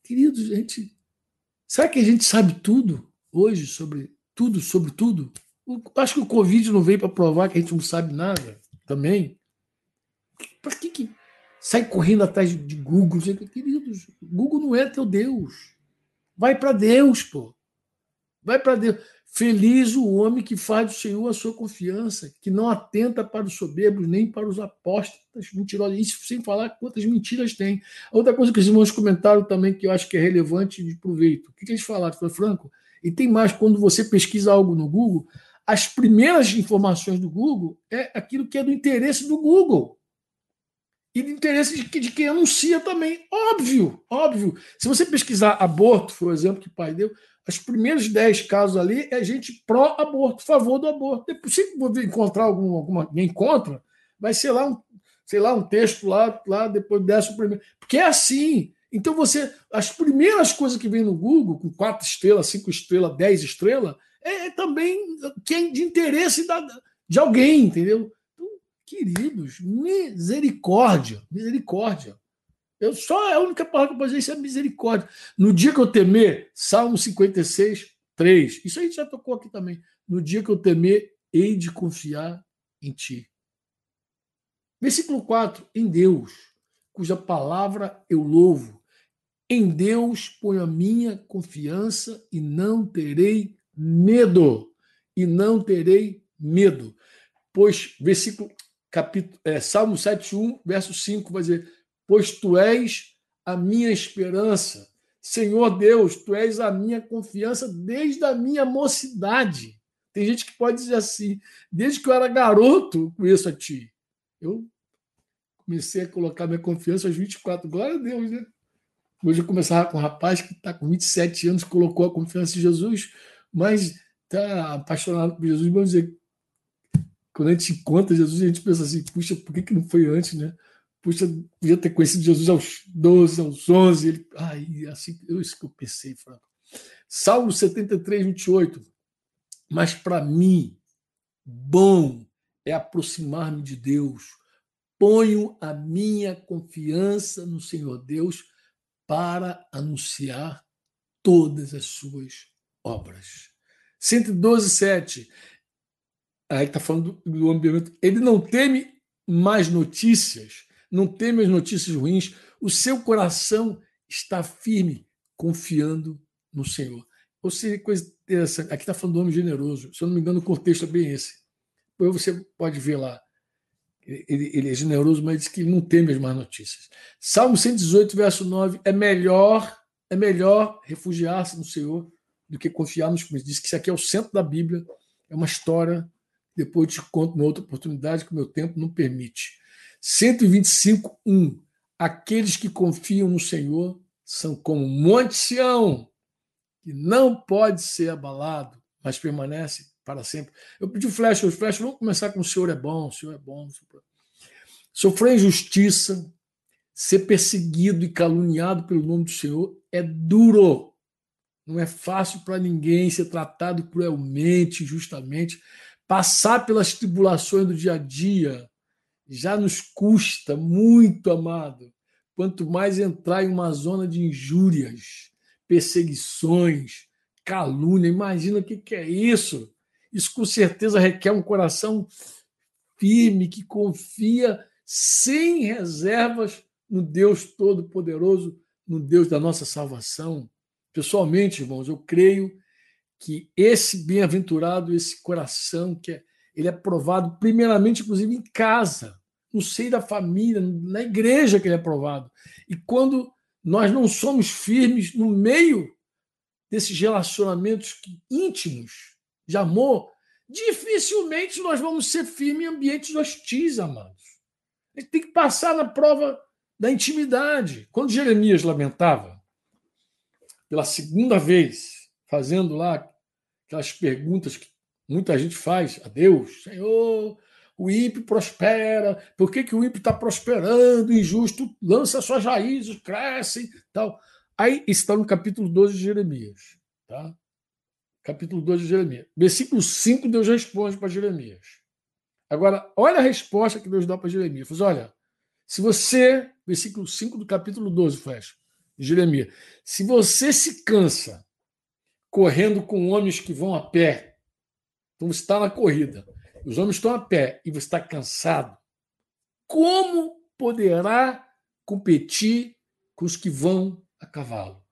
ah, querido, gente, será que a gente sabe tudo hoje sobre tudo, sobre tudo? Acho que o Covid não veio para provar que a gente não sabe nada também. Para que, que sai correndo atrás de Google? Queridos, Google não é teu Deus. Vai para Deus, pô. Vai para Deus. Feliz o homem que faz do Senhor a sua confiança, que não atenta para os soberbos nem para os apóstolos mentirosos. Isso sem falar quantas mentiras tem. Outra coisa que os irmãos comentaram também, que eu acho que é relevante de proveito. O que, que eles falaram? Foi Franco. E tem mais, quando você pesquisa algo no Google, as primeiras informações do Google é aquilo que é do interesse do Google e do interesse de, de, quem anuncia também. Óbvio, óbvio. Se você pesquisar aborto, o exemplo que o pai deu, os primeiros 10 casos ali é gente pró-aborto, favor do aborto. Depois, se você encontrar algum, alguma, alguém contra, vai ser lá um, sei lá, um texto lá, lá depois desce o primeiro. Porque é assim. Então você. As primeiras coisas que vem no Google, com quatro estrelas, cinco estrelas, dez estrelas, é, é também que é de interesse da, de alguém, entendeu? Queridos, misericórdia, misericórdia. Eu só a única palavra que eu posso dizer é misericórdia. No dia que eu temer, Salmo 56, 3. Isso a gente já tocou aqui também. No dia que eu temer, hei de confiar em ti. Versículo 4. Em Deus, cuja palavra eu louvo. Em Deus ponho a minha confiança e não terei medo. E não terei medo. Pois, versículo, capítulo, é, Salmo 7, 1, verso 5, vai dizer: pois tu és a minha esperança. Senhor Deus, tu és a minha confiança desde a minha mocidade. Tem gente que pode dizer assim, desde que eu era garoto, conheço a ti. Eu comecei a colocar minha confiança aos 24. Glória a Deus, né? Hoje eu começava com um rapaz que está com 27 anos, colocou a confiança em Jesus, mas está apaixonado por Jesus. Vamos dizer, quando a gente conta Jesus, a gente pensa assim, puxa, por que, que não foi antes, né? puxa, podia ter conhecido Jesus aos 12, aos 11. Ele, ai, assim, eu, isso que eu pensei, Franco. Salmo 73, 28. Mas para mim, bom é aproximar-me de Deus. Ponho a minha confiança no Senhor Deus para anunciar todas as suas obras. 112, 7. Aí está falando do, do ambiente. Ele não teme mais notícias não teme as notícias ruins, o seu coração está firme, confiando no Senhor. Ou seja, coisa interessante, aqui está falando do homem generoso, se eu não me engano, o contexto é bem esse. Depois você pode ver lá. Ele, ele é generoso, mas diz que não teme as más notícias. Salmo 118, verso 9: é melhor, é melhor refugiar-se no Senhor do que confiar nos. Diz que isso aqui é o centro da Bíblia, é uma história. Depois te conto numa outra oportunidade que o meu tempo não permite. 125, 1. Aqueles que confiam no Senhor são como Monte Sião, que não pode ser abalado, mas permanece para sempre. Eu pedi o flash, o flash, vamos começar com o Senhor é bom, o Senhor é bom. Sofrer injustiça, ser perseguido e caluniado pelo nome do Senhor é duro. Não é fácil para ninguém ser tratado cruelmente, injustamente. Passar pelas tribulações do dia a dia já nos custa muito, amado. Quanto mais entrar em uma zona de injúrias, perseguições, calúnia, imagina o que, é isso. Isso com certeza requer um coração firme, que confia sem reservas no Deus Todo-Poderoso, no Deus da nossa salvação. Pessoalmente, irmãos, eu creio que esse bem-aventurado, esse coração, que é, ele é provado primeiramente, inclusive, em casa, no seio da família, na igreja que ele é provado. E quando nós não somos firmes no meio desses relacionamentos íntimos de amor, dificilmente nós vamos ser firmes em ambientes hostis, amados. A gente tem que passar na prova da intimidade. Quando Jeremias lamentava, pela segunda vez, fazendo lá aquelas perguntas que muita gente faz a Deus: Senhor, o ímpio prospera, por que, que o ímpio está prosperando, injusto, lança suas raízes, cresce tal. Aí está no capítulo 12 de Jeremias. Tá? Capítulo 12 de Jeremias. Versículo 5, Deus responde para Jeremias. Agora, olha a resposta que Deus dá para Jeremias. Diz, olha, se você, versículo 5 do capítulo 12, Flash, de Jeremias, se você se cansa correndo com homens que vão a pé, então você está na corrida, os homens estão a pé e você está cansado, como poderá competir com os que vão a cavalo?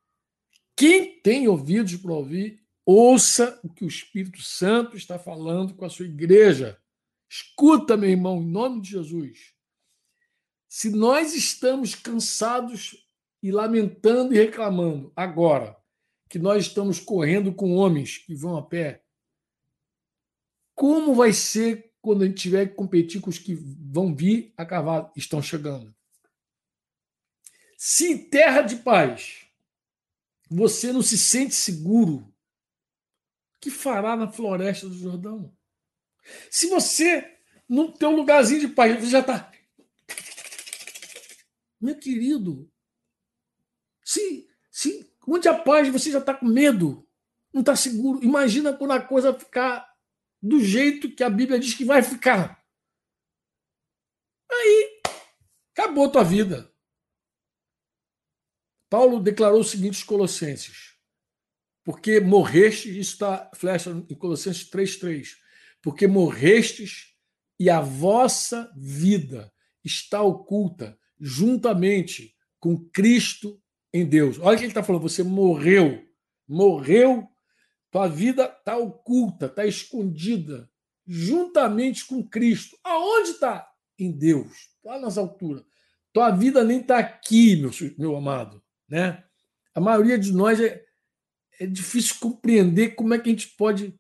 Quem tem ouvidos para ouvir, ouça o que o Espírito Santo está falando com a sua igreja. Escuta, meu irmão, em nome de Jesus. Se nós estamos cansados e lamentando e reclamando agora que nós estamos correndo com homens que vão a pé, como vai ser quando a gente tiver que competir com os que vão vir a cavalo, estão chegando? Se em terra de paz você não se sente seguro, que fará na floresta do Jordão? Se você não tem um lugarzinho de paz, você já está meu querido, se, se onde a paz você já está com medo, não está seguro. Imagina quando a coisa ficar do jeito que a Bíblia diz que vai ficar. Aí acabou a tua vida. Paulo declarou o seguinte aos Colossenses: porque morrestes, isso está flecha em Colossenses 3,3, porque morrestes e a vossa vida está oculta juntamente com Cristo em Deus. Olha o que ele está falando: você morreu, morreu, tua vida está oculta, está escondida, juntamente com Cristo. Aonde está? Em Deus, lá nas alturas. Tua vida nem está aqui, meu, meu amado. Né? A maioria de nós é, é difícil compreender como é que a gente pode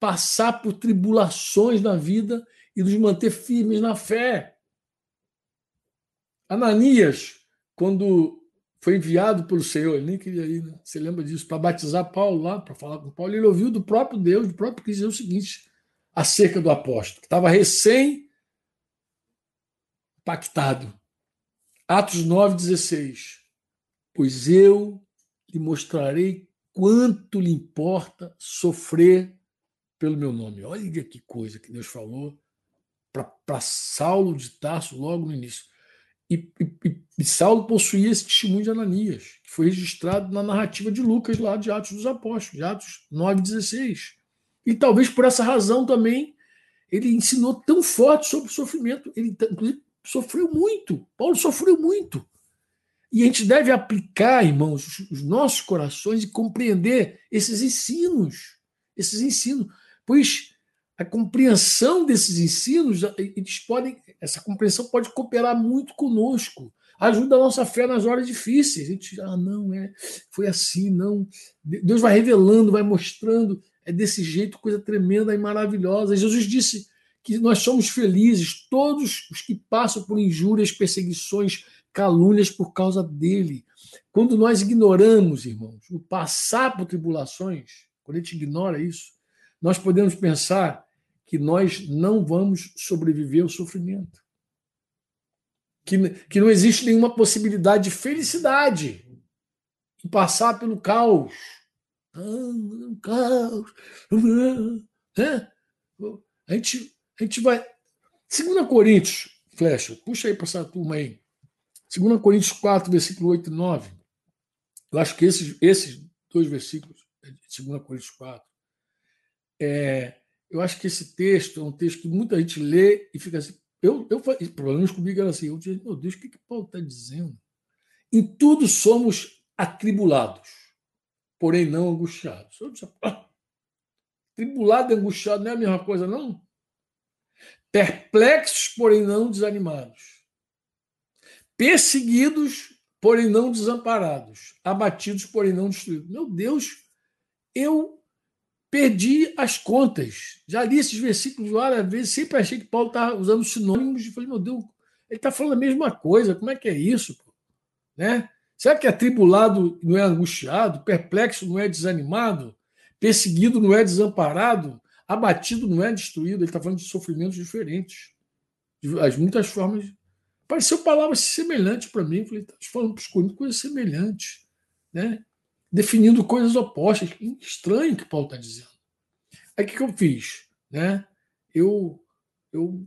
passar por tribulações na vida e nos manter firmes na fé. Ananias, quando foi enviado pelo Senhor, ele nem queria ir, né? você lembra disso, para batizar Paulo lá, para falar com Paulo, ele ouviu do próprio Deus, do próprio Cristo, o seguinte acerca do apóstolo, que estava recém pactado. Atos 9,16. Pois eu lhe mostrarei quanto lhe importa sofrer pelo meu nome. Olha que coisa que Deus falou para Saulo de Tarso logo no início. E, e, e, Saulo possuía esse testemunho de Ananias, que foi registrado na narrativa de Lucas, lá de Atos dos Apóstolos, de Atos 9,16. E talvez por essa razão também ele ensinou tão forte sobre o sofrimento. Ele, inclusive, sofreu muito. Paulo sofreu muito. E a gente deve aplicar, irmãos, os nossos corações e compreender esses ensinos. Esses ensinos. Pois a compreensão desses ensinos, eles podem, essa compreensão pode cooperar muito conosco ajuda a nossa fé nas horas difíceis. A gente, ah, não, é, foi assim, não. Deus vai revelando, vai mostrando, é desse jeito, coisa tremenda e maravilhosa. Jesus disse que nós somos felizes, todos os que passam por injúrias, perseguições, calúnias por causa dele. Quando nós ignoramos, irmãos, o passar por tribulações, quando a gente ignora isso, nós podemos pensar que nós não vamos sobreviver ao sofrimento. Que, que não existe nenhuma possibilidade de felicidade em passar pelo caos. Ah, caos. É? A, gente, a gente vai. 2 Coríntios, flecha, puxa aí para essa turma aí. 2 Coríntios 4, versículo 8 e 9. Eu acho que esses, esses dois versículos, de 2 Coríntios 4, é, eu acho que esse texto é um texto que muita gente lê e fica assim. Eu, eu pelo menos comigo era assim. Eu dizia, meu Deus, o que, que Paulo está dizendo? Em tudo somos atribulados, porém não angustiados. Eu disse, ah, tribulado e angustiado não é a mesma coisa, não? Perplexos, porém não desanimados. Perseguidos, porém não desamparados. Abatidos, porém não destruídos. Meu Deus, eu perdi as contas. Já li esses versículos várias vezes, sempre achei que Paulo estava usando sinônimos e falei, meu Deus, ele está falando a mesma coisa, como é que é isso? Né? Será que atribulado não é angustiado, perplexo não é desanimado, perseguido não é desamparado, abatido não é destruído? Ele está falando de sofrimentos diferentes, de as muitas formas. Pareceu palavras semelhantes para mim, falei, está falando para os coisas semelhantes. Né? Definindo coisas opostas. Estranho o que Paulo está dizendo. Aí o que, que eu fiz? Né? Eu, eu,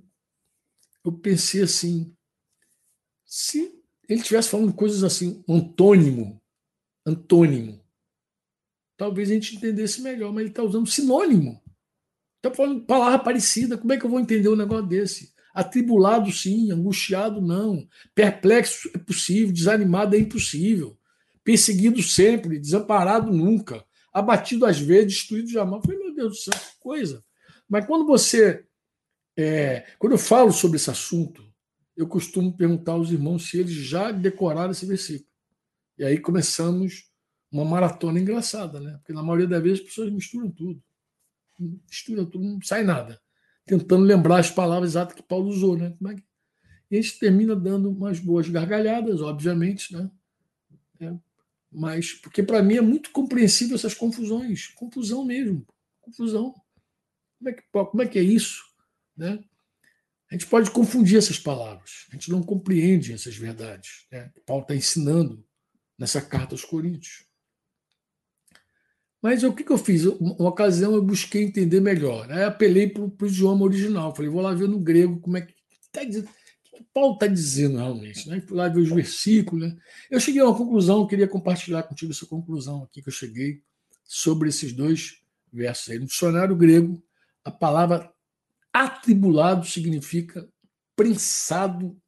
eu pensei assim: se ele estivesse falando coisas assim, antônimo, antônimo, talvez a gente entendesse melhor, mas ele está usando sinônimo. Está falando palavra parecida. Como é que eu vou entender um negócio desse? Atribulado, sim, angustiado, não. Perplexo é possível, desanimado é impossível perseguido sempre, desamparado nunca, abatido às vezes, destruído jamais. Eu falei, meu Deus do céu, que coisa. Mas quando você. É, quando eu falo sobre esse assunto, eu costumo perguntar aos irmãos se eles já decoraram esse versículo. E aí começamos uma maratona engraçada, né? Porque na maioria das vezes as pessoas misturam tudo. Misturam tudo, não sai nada. Tentando lembrar as palavras exatas que Paulo usou, né? É e a gente termina dando umas boas gargalhadas, obviamente, né? Mas porque para mim é muito compreensível essas confusões, confusão mesmo, confusão. Como é que, como é, que é isso? Né? A gente pode confundir essas palavras, a gente não compreende essas verdades né? Paulo está ensinando nessa carta aos Coríntios. Mas o que, que eu fiz? Uma ocasião eu busquei entender melhor. Aí apelei para o idioma original. Falei, vou lá ver no grego como é que está dizendo. Paulo está dizendo realmente. Né? Fui lá ver os versículos. Né? Eu cheguei a uma conclusão, queria compartilhar contigo essa conclusão aqui que eu cheguei sobre esses dois versos aí. No dicionário grego, a palavra atribulado significa prensado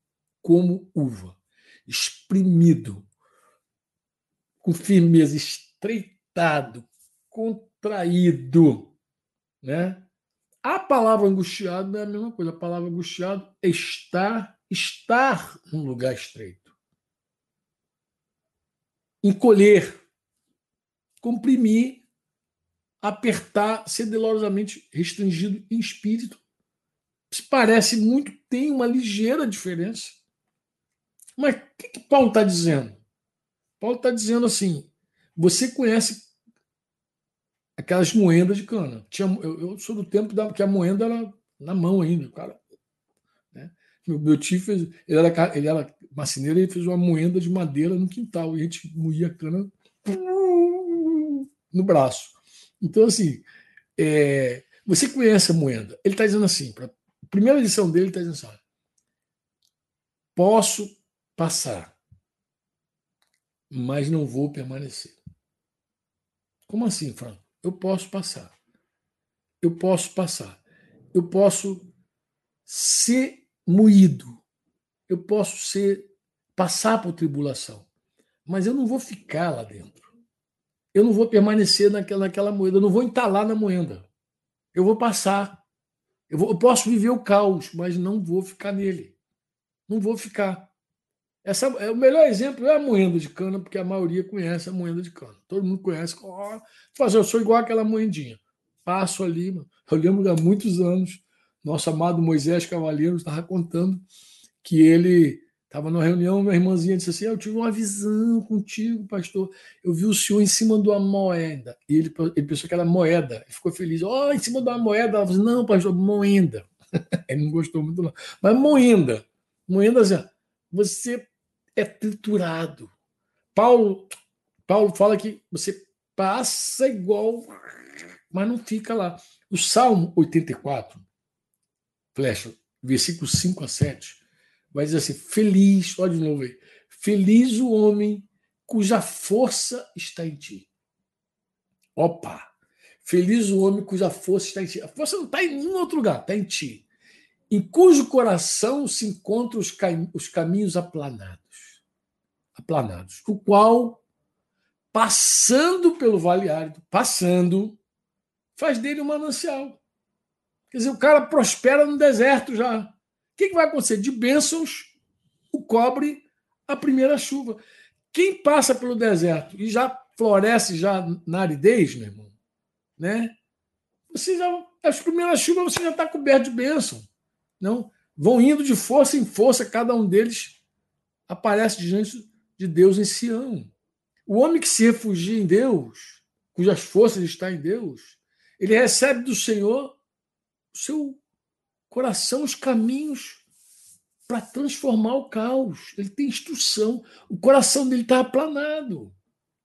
como uva, exprimido, com firmeza, estreitado, contraído, né? A palavra angustiado é a mesma coisa. A palavra angustiado é estar num lugar estreito. Encolher, comprimir, apertar, ser dolorosamente restringido em espírito. Se parece muito, tem uma ligeira diferença. Mas o que, que Paulo está dizendo? Paulo está dizendo assim: você conhece aquelas moendas de cana. Tinha, eu, eu, sou do tempo da, que a moenda era na mão ainda. O cara meu, meu tio fez. Ele era, ele era marceneiro e fez uma moenda de madeira no quintal. E a gente moía a cana no braço. Então, assim, é, você conhece a moenda. Ele está dizendo assim: para a primeira lição dele, ele está dizendo assim: posso passar, mas não vou permanecer. Como assim, Franco? Eu posso passar. Eu posso passar. Eu posso ser moído. Eu posso ser passar por tribulação, mas eu não vou ficar lá dentro. Eu não vou permanecer naquela, naquela moeda, eu não vou entalar na moeda. Eu vou passar. Eu, vou, eu posso viver o caos, mas não vou ficar nele. Não vou ficar. Essa, é, o melhor exemplo é a moenda de cana, porque a maioria conhece a moenda de cana. Todo mundo conhece. Oh, fazer, eu sou igual aquela moendinha. Passo ali, eu lembro há muitos anos, nosso amado Moisés Cavaleiro estava contando que ele estava numa reunião, minha irmãzinha disse assim: ah, Eu tive uma visão contigo, pastor. Eu vi o senhor em cima de uma moeda. E ele, ele pensou que era moeda. Ele ficou feliz: Oh, em cima de uma moeda. Ela falou: Não, pastor, moenda. ele não gostou muito, não. Mas moenda. Moenda, assim, você é triturado. Paulo, Paulo fala que você passa igual, mas não fica lá. O Salmo 84, flecha, versículo 5 a 7, vai dizer assim: Feliz, olha de novo aí, feliz o homem cuja força está em ti. Opa! Feliz o homem cuja força está em ti. A força não está em nenhum outro lugar, está em ti. Em cujo coração se encontram os, cam os caminhos aplanados aplanados, o qual, passando pelo vale árido, passando, faz dele um manancial. Quer dizer, o cara prospera no deserto já. O que, que vai acontecer? De bênçãos, o cobre a primeira chuva. Quem passa pelo deserto e já floresce já na aridez, meu irmão, né? Você já, as primeiras chuvas você já está coberto de bênção. Não? Vão indo de força em força, cada um deles aparece diante de Deus em Sião. O homem que se refugia em Deus, cujas forças estão em Deus, ele recebe do Senhor seu coração, os caminhos para transformar o caos. Ele tem instrução. O coração dele está aplanado.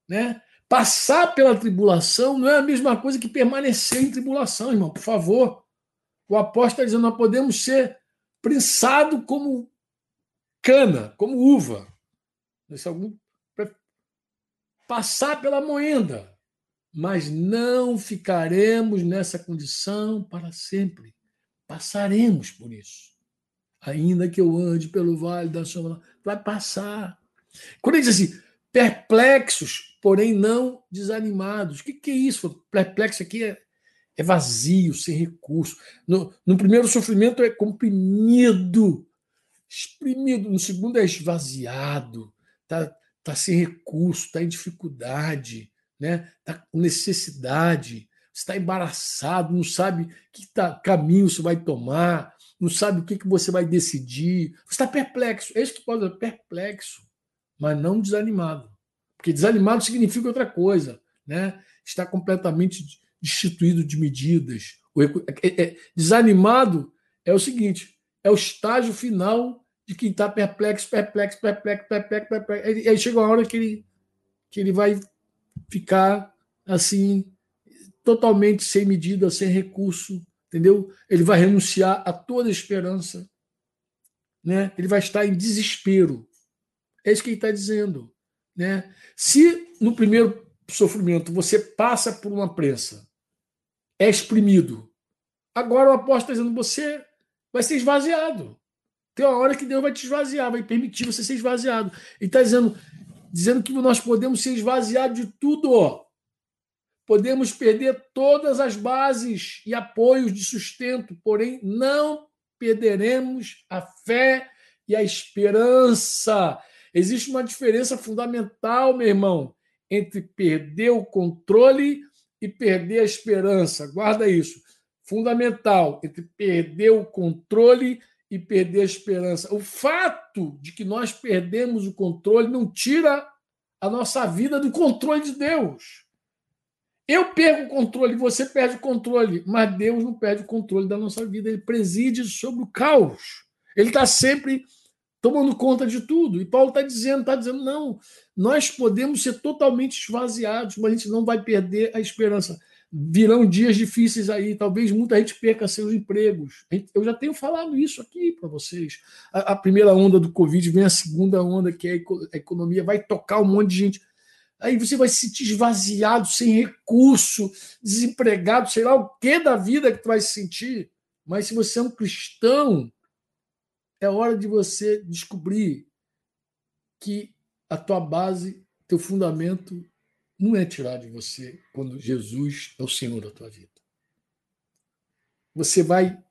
Né? Passar pela tribulação não é a mesma coisa que permanecer em tribulação, irmão. Por favor. O apóstolo está dizendo: nós podemos ser prensados como cana, como uva. Algum passar pela moenda, mas não ficaremos nessa condição para sempre. Passaremos por isso. Ainda que eu ande pelo vale da sombra, vai passar. Quando ele diz assim, perplexos, porém não desanimados. O que, que é isso? Perplexo aqui é, é vazio, sem recurso. No, no primeiro sofrimento é comprimido, exprimido. No segundo é esvaziado está tá sem recurso, está em dificuldade, né? está com necessidade, está embaraçado, não sabe que tá, caminho você vai tomar, não sabe o que, que você vai decidir. Você está perplexo. É isso que pode ser perplexo, mas não desanimado. Porque desanimado significa outra coisa. Né? Está completamente destituído de medidas. É, é, desanimado é o seguinte: é o estágio final de quem está perplexo, perplexo, perplexo, perplexo, perplexo. E aí chega uma hora que ele, que ele vai ficar assim, totalmente sem medida, sem recurso, entendeu? Ele vai renunciar a toda esperança, né? Ele vai estar em desespero. É isso que ele está dizendo, né? Se no primeiro sofrimento você passa por uma prensa, é exprimido, agora o apóstolo está dizendo você vai ser esvaziado. Tem uma hora que Deus vai te esvaziar, vai permitir você ser esvaziado. Ele está dizendo, dizendo que nós podemos ser esvaziados de tudo. Podemos perder todas as bases e apoios de sustento, porém não perderemos a fé e a esperança. Existe uma diferença fundamental, meu irmão, entre perder o controle e perder a esperança. Guarda isso. Fundamental entre perder o controle e perder a esperança. O fato de que nós perdemos o controle não tira a nossa vida do controle de Deus. Eu perco o controle, você perde o controle, mas Deus não perde o controle da nossa vida. Ele preside sobre o caos. Ele está sempre tomando conta de tudo. E Paulo está dizendo, está dizendo, não, nós podemos ser totalmente esvaziados, mas a gente não vai perder a esperança virão dias difíceis aí, talvez muita gente perca seus empregos. Eu já tenho falado isso aqui para vocês. A, a, primeira onda do Covid vem a segunda onda, que é a economia, vai tocar um monte de gente. Aí você vai se sentir esvaziado, sem recurso, desempregado, sei lá o que da vida que tu vai se sentir. Mas se você é um cristão, é hora de você descobrir que a tua base, teu fundamento não é tirar de você quando Jesus é o Senhor da tua vida. Você vai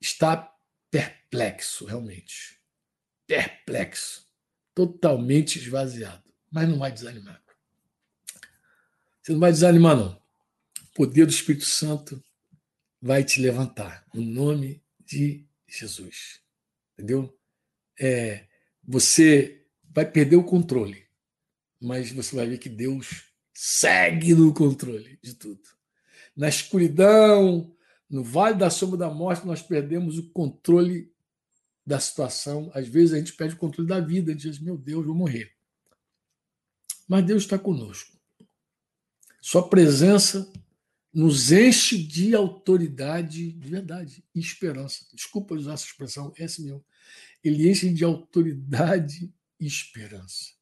estar perplexo, realmente. Perplexo. totalmente esvaziado. Mas não vai desanimar. Você não vai desanimar, não. O poder do Espírito Santo vai te levantar, no nome de Jesus. Entendeu? É, você vai perder o controle, mas você vai ver que Deus segue no controle de tudo. Na escuridão, no vale da sombra da morte, nós perdemos o controle da situação. Às vezes a gente perde o controle da vida, diz, meu Deus, vou morrer. Mas Deus está conosco. Sua presença nos enche de autoridade, de verdade, e esperança. Desculpa usar essa expressão, é mesmo. Ele enche de autoridade e esperança.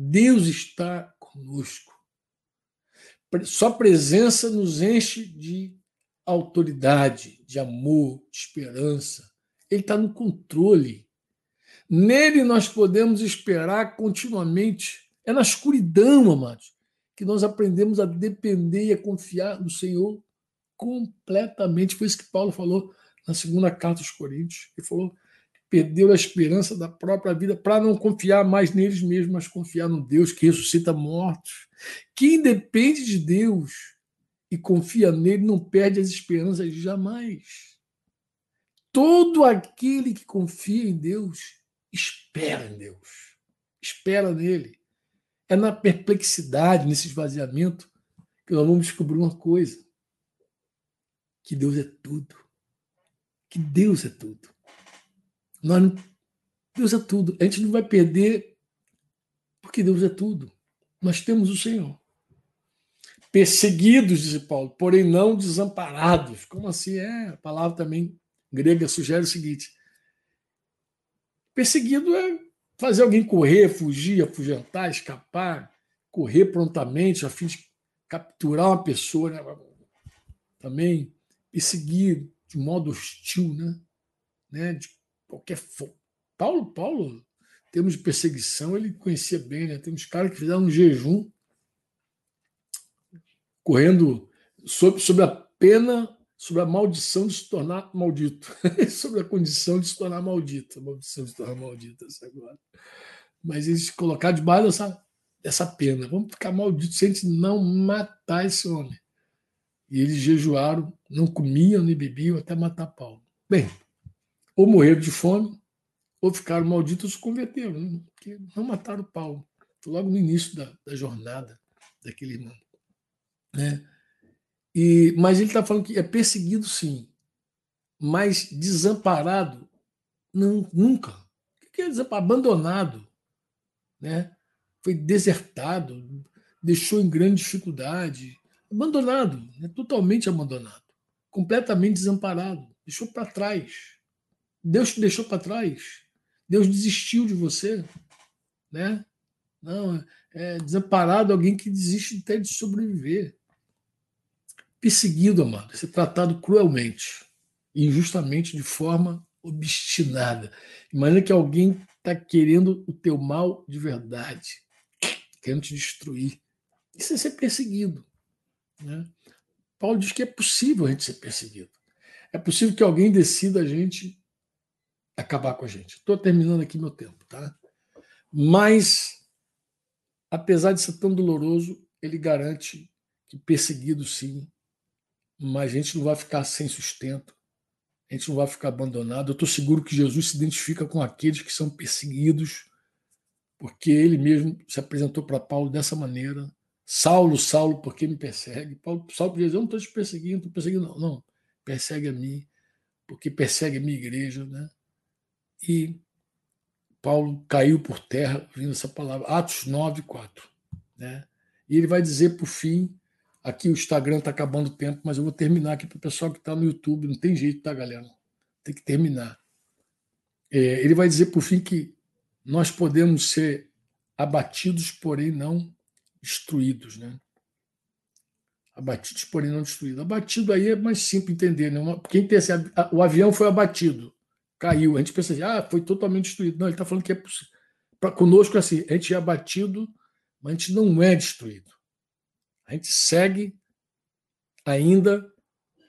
Deus está conosco. Sua presença nos enche de autoridade, de amor, de esperança. Ele está no controle. Nele nós podemos esperar continuamente. É na escuridão, amados, que nós aprendemos a depender e a confiar no Senhor completamente. Foi isso que Paulo falou na segunda carta aos Coríntios. Ele falou perdeu a esperança da própria vida para não confiar mais neles mesmos, mas confiar no Deus que ressuscita mortos. Quem depende de Deus e confia nele não perde as esperanças jamais. Todo aquele que confia em Deus espera em Deus, espera nele. É na perplexidade, nesse esvaziamento, que nós vamos descobrir uma coisa: que Deus é tudo. Que Deus é tudo. Nós Deus é tudo. A gente não vai perder porque Deus é tudo. Nós temos o Senhor. Perseguidos, diz Paulo, porém não desamparados. Como assim? É, a palavra também grega sugere o seguinte: perseguido é fazer alguém correr, fugir, afugentar, escapar, correr prontamente a fim de capturar uma pessoa, né? também perseguir de modo hostil, né? né? De qualquer Paulo, Paulo, em termos de perseguição, ele conhecia bem, né? Tem uns caras que fizeram um jejum correndo sobre, sobre a pena, sobre a maldição de se tornar maldito, sobre a condição de se tornar maldito, a maldição de se tornar maldito essa agora. Mas eles colocaram debaixo dessa, dessa pena. Vamos ficar malditos se a gente não matar esse homem. E eles jejuaram, não comiam nem bebiam até matar Paulo. Bem, ou morreram de fome, ou ficaram malditos se converteram, né? porque não mataram Paulo. Logo no início da, da jornada daquele irmão. Né? E, mas ele está falando que é perseguido, sim, mas desamparado, não, nunca. O que é desamparado? Abandonado. Né? Foi desertado, deixou em grande dificuldade. Abandonado, né? totalmente abandonado, completamente desamparado, deixou para trás. Deus te deixou para trás. Deus desistiu de você, né? Não, é desamparado alguém que desiste até de sobreviver. Perseguido, amado, ser tratado cruelmente, injustamente, de forma obstinada. Imagina que alguém está querendo o teu mal de verdade, querendo te destruir. Isso é ser perseguido. Né? Paulo diz que é possível a gente ser perseguido. É possível que alguém decida a gente acabar com a gente. Estou terminando aqui meu tempo, tá? Mas, apesar de ser tão doloroso, ele garante que perseguido sim, mas a gente não vai ficar sem sustento, a gente não vai ficar abandonado. Eu estou seguro que Jesus se identifica com aqueles que são perseguidos, porque ele mesmo se apresentou para Paulo dessa maneira. Saulo, Saulo, por que me persegue? Paulo, Saulo podia eu não estou te perseguindo, estou perseguindo, não. Não, persegue a mim, porque persegue a minha igreja, né? E Paulo caiu por terra vindo essa palavra, Atos 9, 4. Né? E ele vai dizer, por fim, aqui o Instagram está acabando o tempo, mas eu vou terminar aqui para o pessoal que está no YouTube, não tem jeito, tá, galera? Tem que terminar. É, ele vai dizer, por fim, que nós podemos ser abatidos, porém não destruídos. Né? Abatidos, porém não destruídos. Abatido aí é mais simples entender. Né? Quem tem esse, o avião foi abatido caiu. A gente pensa assim, ah, foi totalmente destruído. Não, ele está falando que é possível. Para conosco, é assim, a gente é abatido, mas a gente não é destruído. A gente segue ainda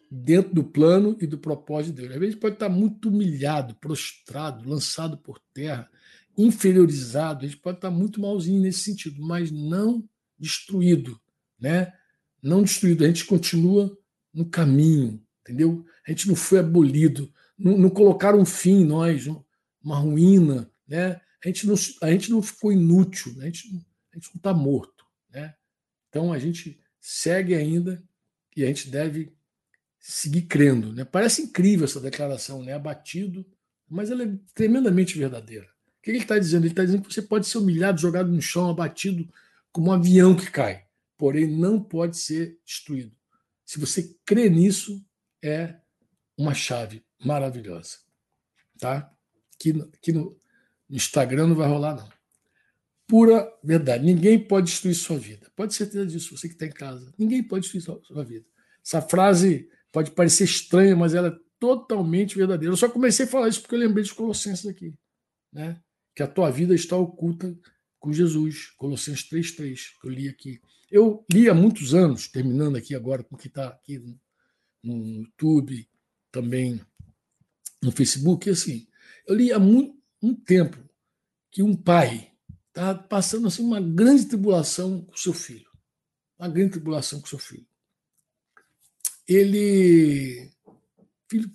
dentro do plano e do propósito de Deus. Às vezes pode estar muito humilhado, prostrado, lançado por terra, inferiorizado, a gente pode estar muito malzinho nesse sentido, mas não destruído, né? Não destruído, a gente continua no caminho, entendeu? A gente não foi abolido, não, não colocaram um fim em nós, uma ruína, né? A gente não, a gente não ficou inútil, a gente, a gente não está morto, né? Então a gente segue ainda e a gente deve seguir crendo, né? Parece incrível essa declaração, né? Abatido, mas ela é tremendamente verdadeira. O que ele está dizendo? Ele está dizendo que você pode ser humilhado, jogado no chão, abatido, como um avião que cai, porém não pode ser destruído. Se você crê nisso, é uma chave maravilhosa. Tá? Que, que no, Instagram não vai rolar, não. Pura verdade. Ninguém pode destruir sua vida. Pode ter certeza disso, você que está em casa. Ninguém pode destruir sua, vida. Essa frase pode parecer estranha, mas ela é totalmente verdadeira. Eu só comecei a falar isso porque eu lembrei dos Colossenses aqui. Né? Que a tua vida está oculta com Jesus. Colossenses 3,3, que eu li aqui. Eu li há muitos anos, terminando aqui agora com o que está aqui no, no YouTube, também no Facebook, assim, eu li há muito um tempo que um pai está passando assim, uma grande tribulação com seu filho. Uma grande tribulação com seu filho. Ele. filho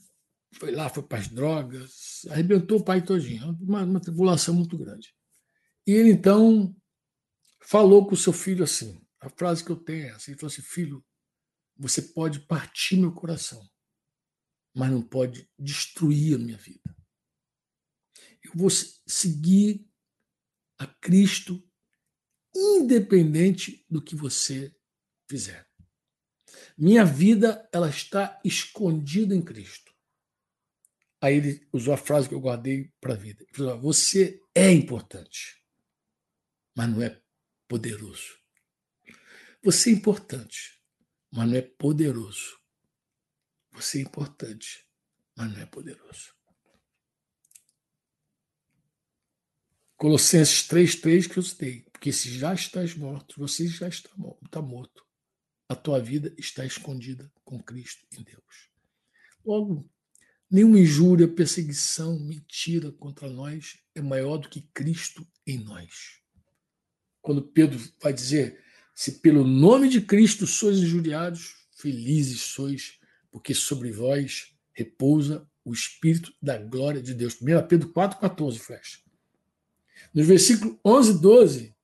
foi lá, foi para as drogas, arrebentou o pai todinho. Uma, uma tribulação muito grande. E ele então falou com o seu filho assim: a frase que eu tenho é essa. Ele falou assim: filho, você pode partir meu coração, mas não pode destruir a minha vida. Eu vou seguir a Cristo independente do que você fizer. Minha vida ela está escondida em Cristo. Aí ele usou a frase que eu guardei para a vida. Ele falou, você é importante, mas não é poderoso. Você é importante, mas não é poderoso. Você é importante, mas não é poderoso. Colossenses 3,3 que eu citei. Porque se já estás morto, você já está morto, está morto. A tua vida está escondida com Cristo em Deus. Logo, nenhuma injúria, perseguição, mentira contra nós é maior do que Cristo em nós. Quando Pedro vai dizer: se pelo nome de Cristo sois injuriados, felizes sois, porque sobre vós repousa o Espírito da glória de Deus. 1 Pedro 4,14, flecha. No versículo 11 e 12,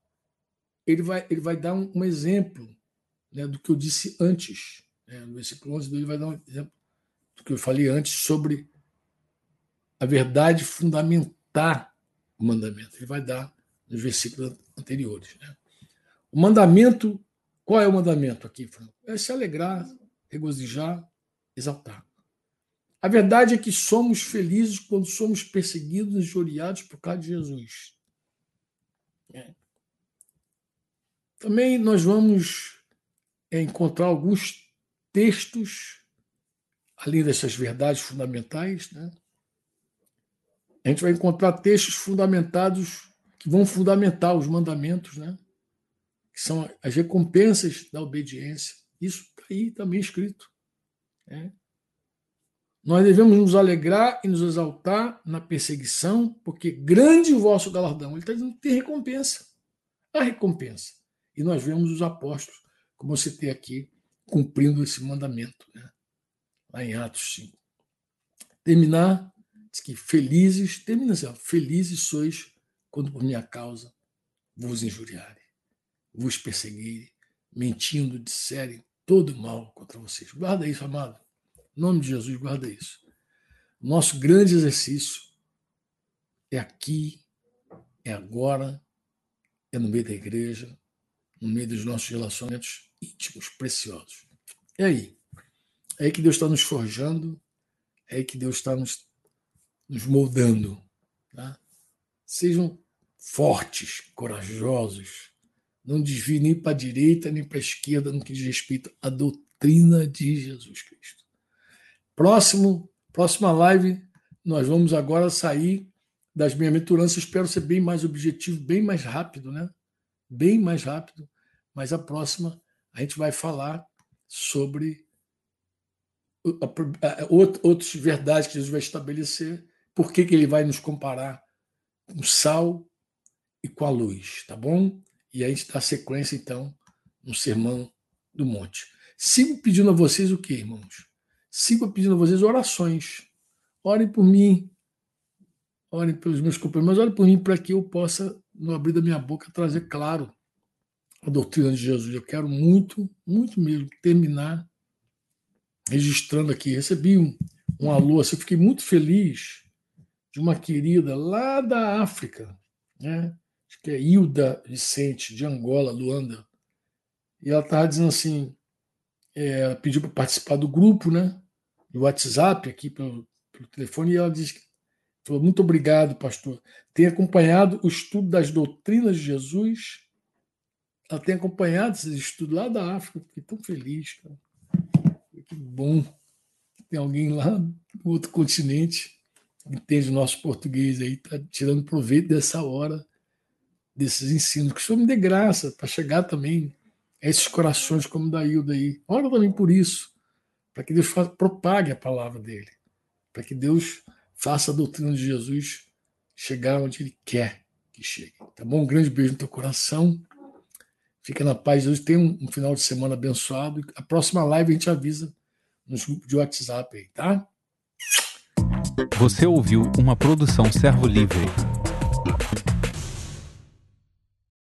ele vai, ele vai dar um, um exemplo né, do que eu disse antes. Né? No versículo 11 e 12, ele vai dar um exemplo do que eu falei antes sobre a verdade fundamentar o mandamento. Ele vai dar nos versículos anteriores. Né? O mandamento, qual é o mandamento aqui, Franco? É se alegrar, regozijar, exaltar. A verdade é que somos felizes quando somos perseguidos e injuriados por causa de Jesus. É. Também nós vamos é, encontrar alguns textos, além dessas verdades fundamentais, né? a gente vai encontrar textos fundamentados que vão fundamentar os mandamentos, né? que são as recompensas da obediência. Isso está aí também escrito. Né? Nós devemos nos alegrar e nos exaltar na perseguição, porque grande o vosso galardão. Ele está dizendo que tem recompensa. Há recompensa. E nós vemos os apóstolos, como eu citei aqui, cumprindo esse mandamento, né? lá em Atos 5. Terminar, diz que felizes, termina assim, felizes sois quando por minha causa vos injuriarem, vos perseguirem, mentindo, disserem todo mal contra vocês. Guarda isso, amado. Em nome de Jesus, guarda isso. Nosso grande exercício é aqui, é agora, é no meio da igreja, no meio dos nossos relacionamentos íntimos, preciosos. É aí. É aí que Deus está nos forjando, é aí que Deus está nos, nos moldando. Tá? Sejam fortes, corajosos, não desviem nem para a direita nem para a esquerda no que diz respeito à doutrina de Jesus Cristo. Próximo, próxima live, nós vamos agora sair das bem-aventuranças. Espero ser bem mais objetivo, bem mais rápido, né? Bem mais rápido. Mas a próxima a gente vai falar sobre outras verdades que Jesus vai estabelecer, por que, que ele vai nos comparar com sal e com a luz, tá bom? E a gente dá sequência, então, no Sermão do Monte. Sigo pedindo a vocês o quê, irmãos? Sigo pedindo a vocês orações. Orem por mim, orem pelos meus companheiros, mas orem por mim para que eu possa, no abrir da minha boca, trazer claro a doutrina de Jesus. Eu quero muito, muito mesmo terminar registrando aqui. Recebi um, um alô, assim, fiquei muito feliz de uma querida lá da África, né? Acho que é Hilda Vicente, de Angola, Luanda. E ela estava dizendo assim: é, pediu para participar do grupo, né? Do WhatsApp, aqui pelo, pelo telefone, e ela disse falou: Muito obrigado, pastor. Tem acompanhado o estudo das doutrinas de Jesus. Ela tem acompanhado esses estudos lá da África. Fiquei tão feliz, cara. Que bom. Tem alguém lá no outro continente entende o nosso português aí, está tirando proveito dessa hora desses ensinos. Que o Senhor me dê graça para chegar também a esses corações como da Hilda aí. Ora também por isso, para que Deus faça, propague a palavra dele, para que Deus faça a doutrina de Jesus chegar onde ele quer que chegue. Tá bom? Um grande beijo no teu coração. Fica na paz. Hoje tem um, um final de semana abençoado. A próxima live a gente avisa nos grupos de WhatsApp aí, tá? Você ouviu uma produção Servo Livre.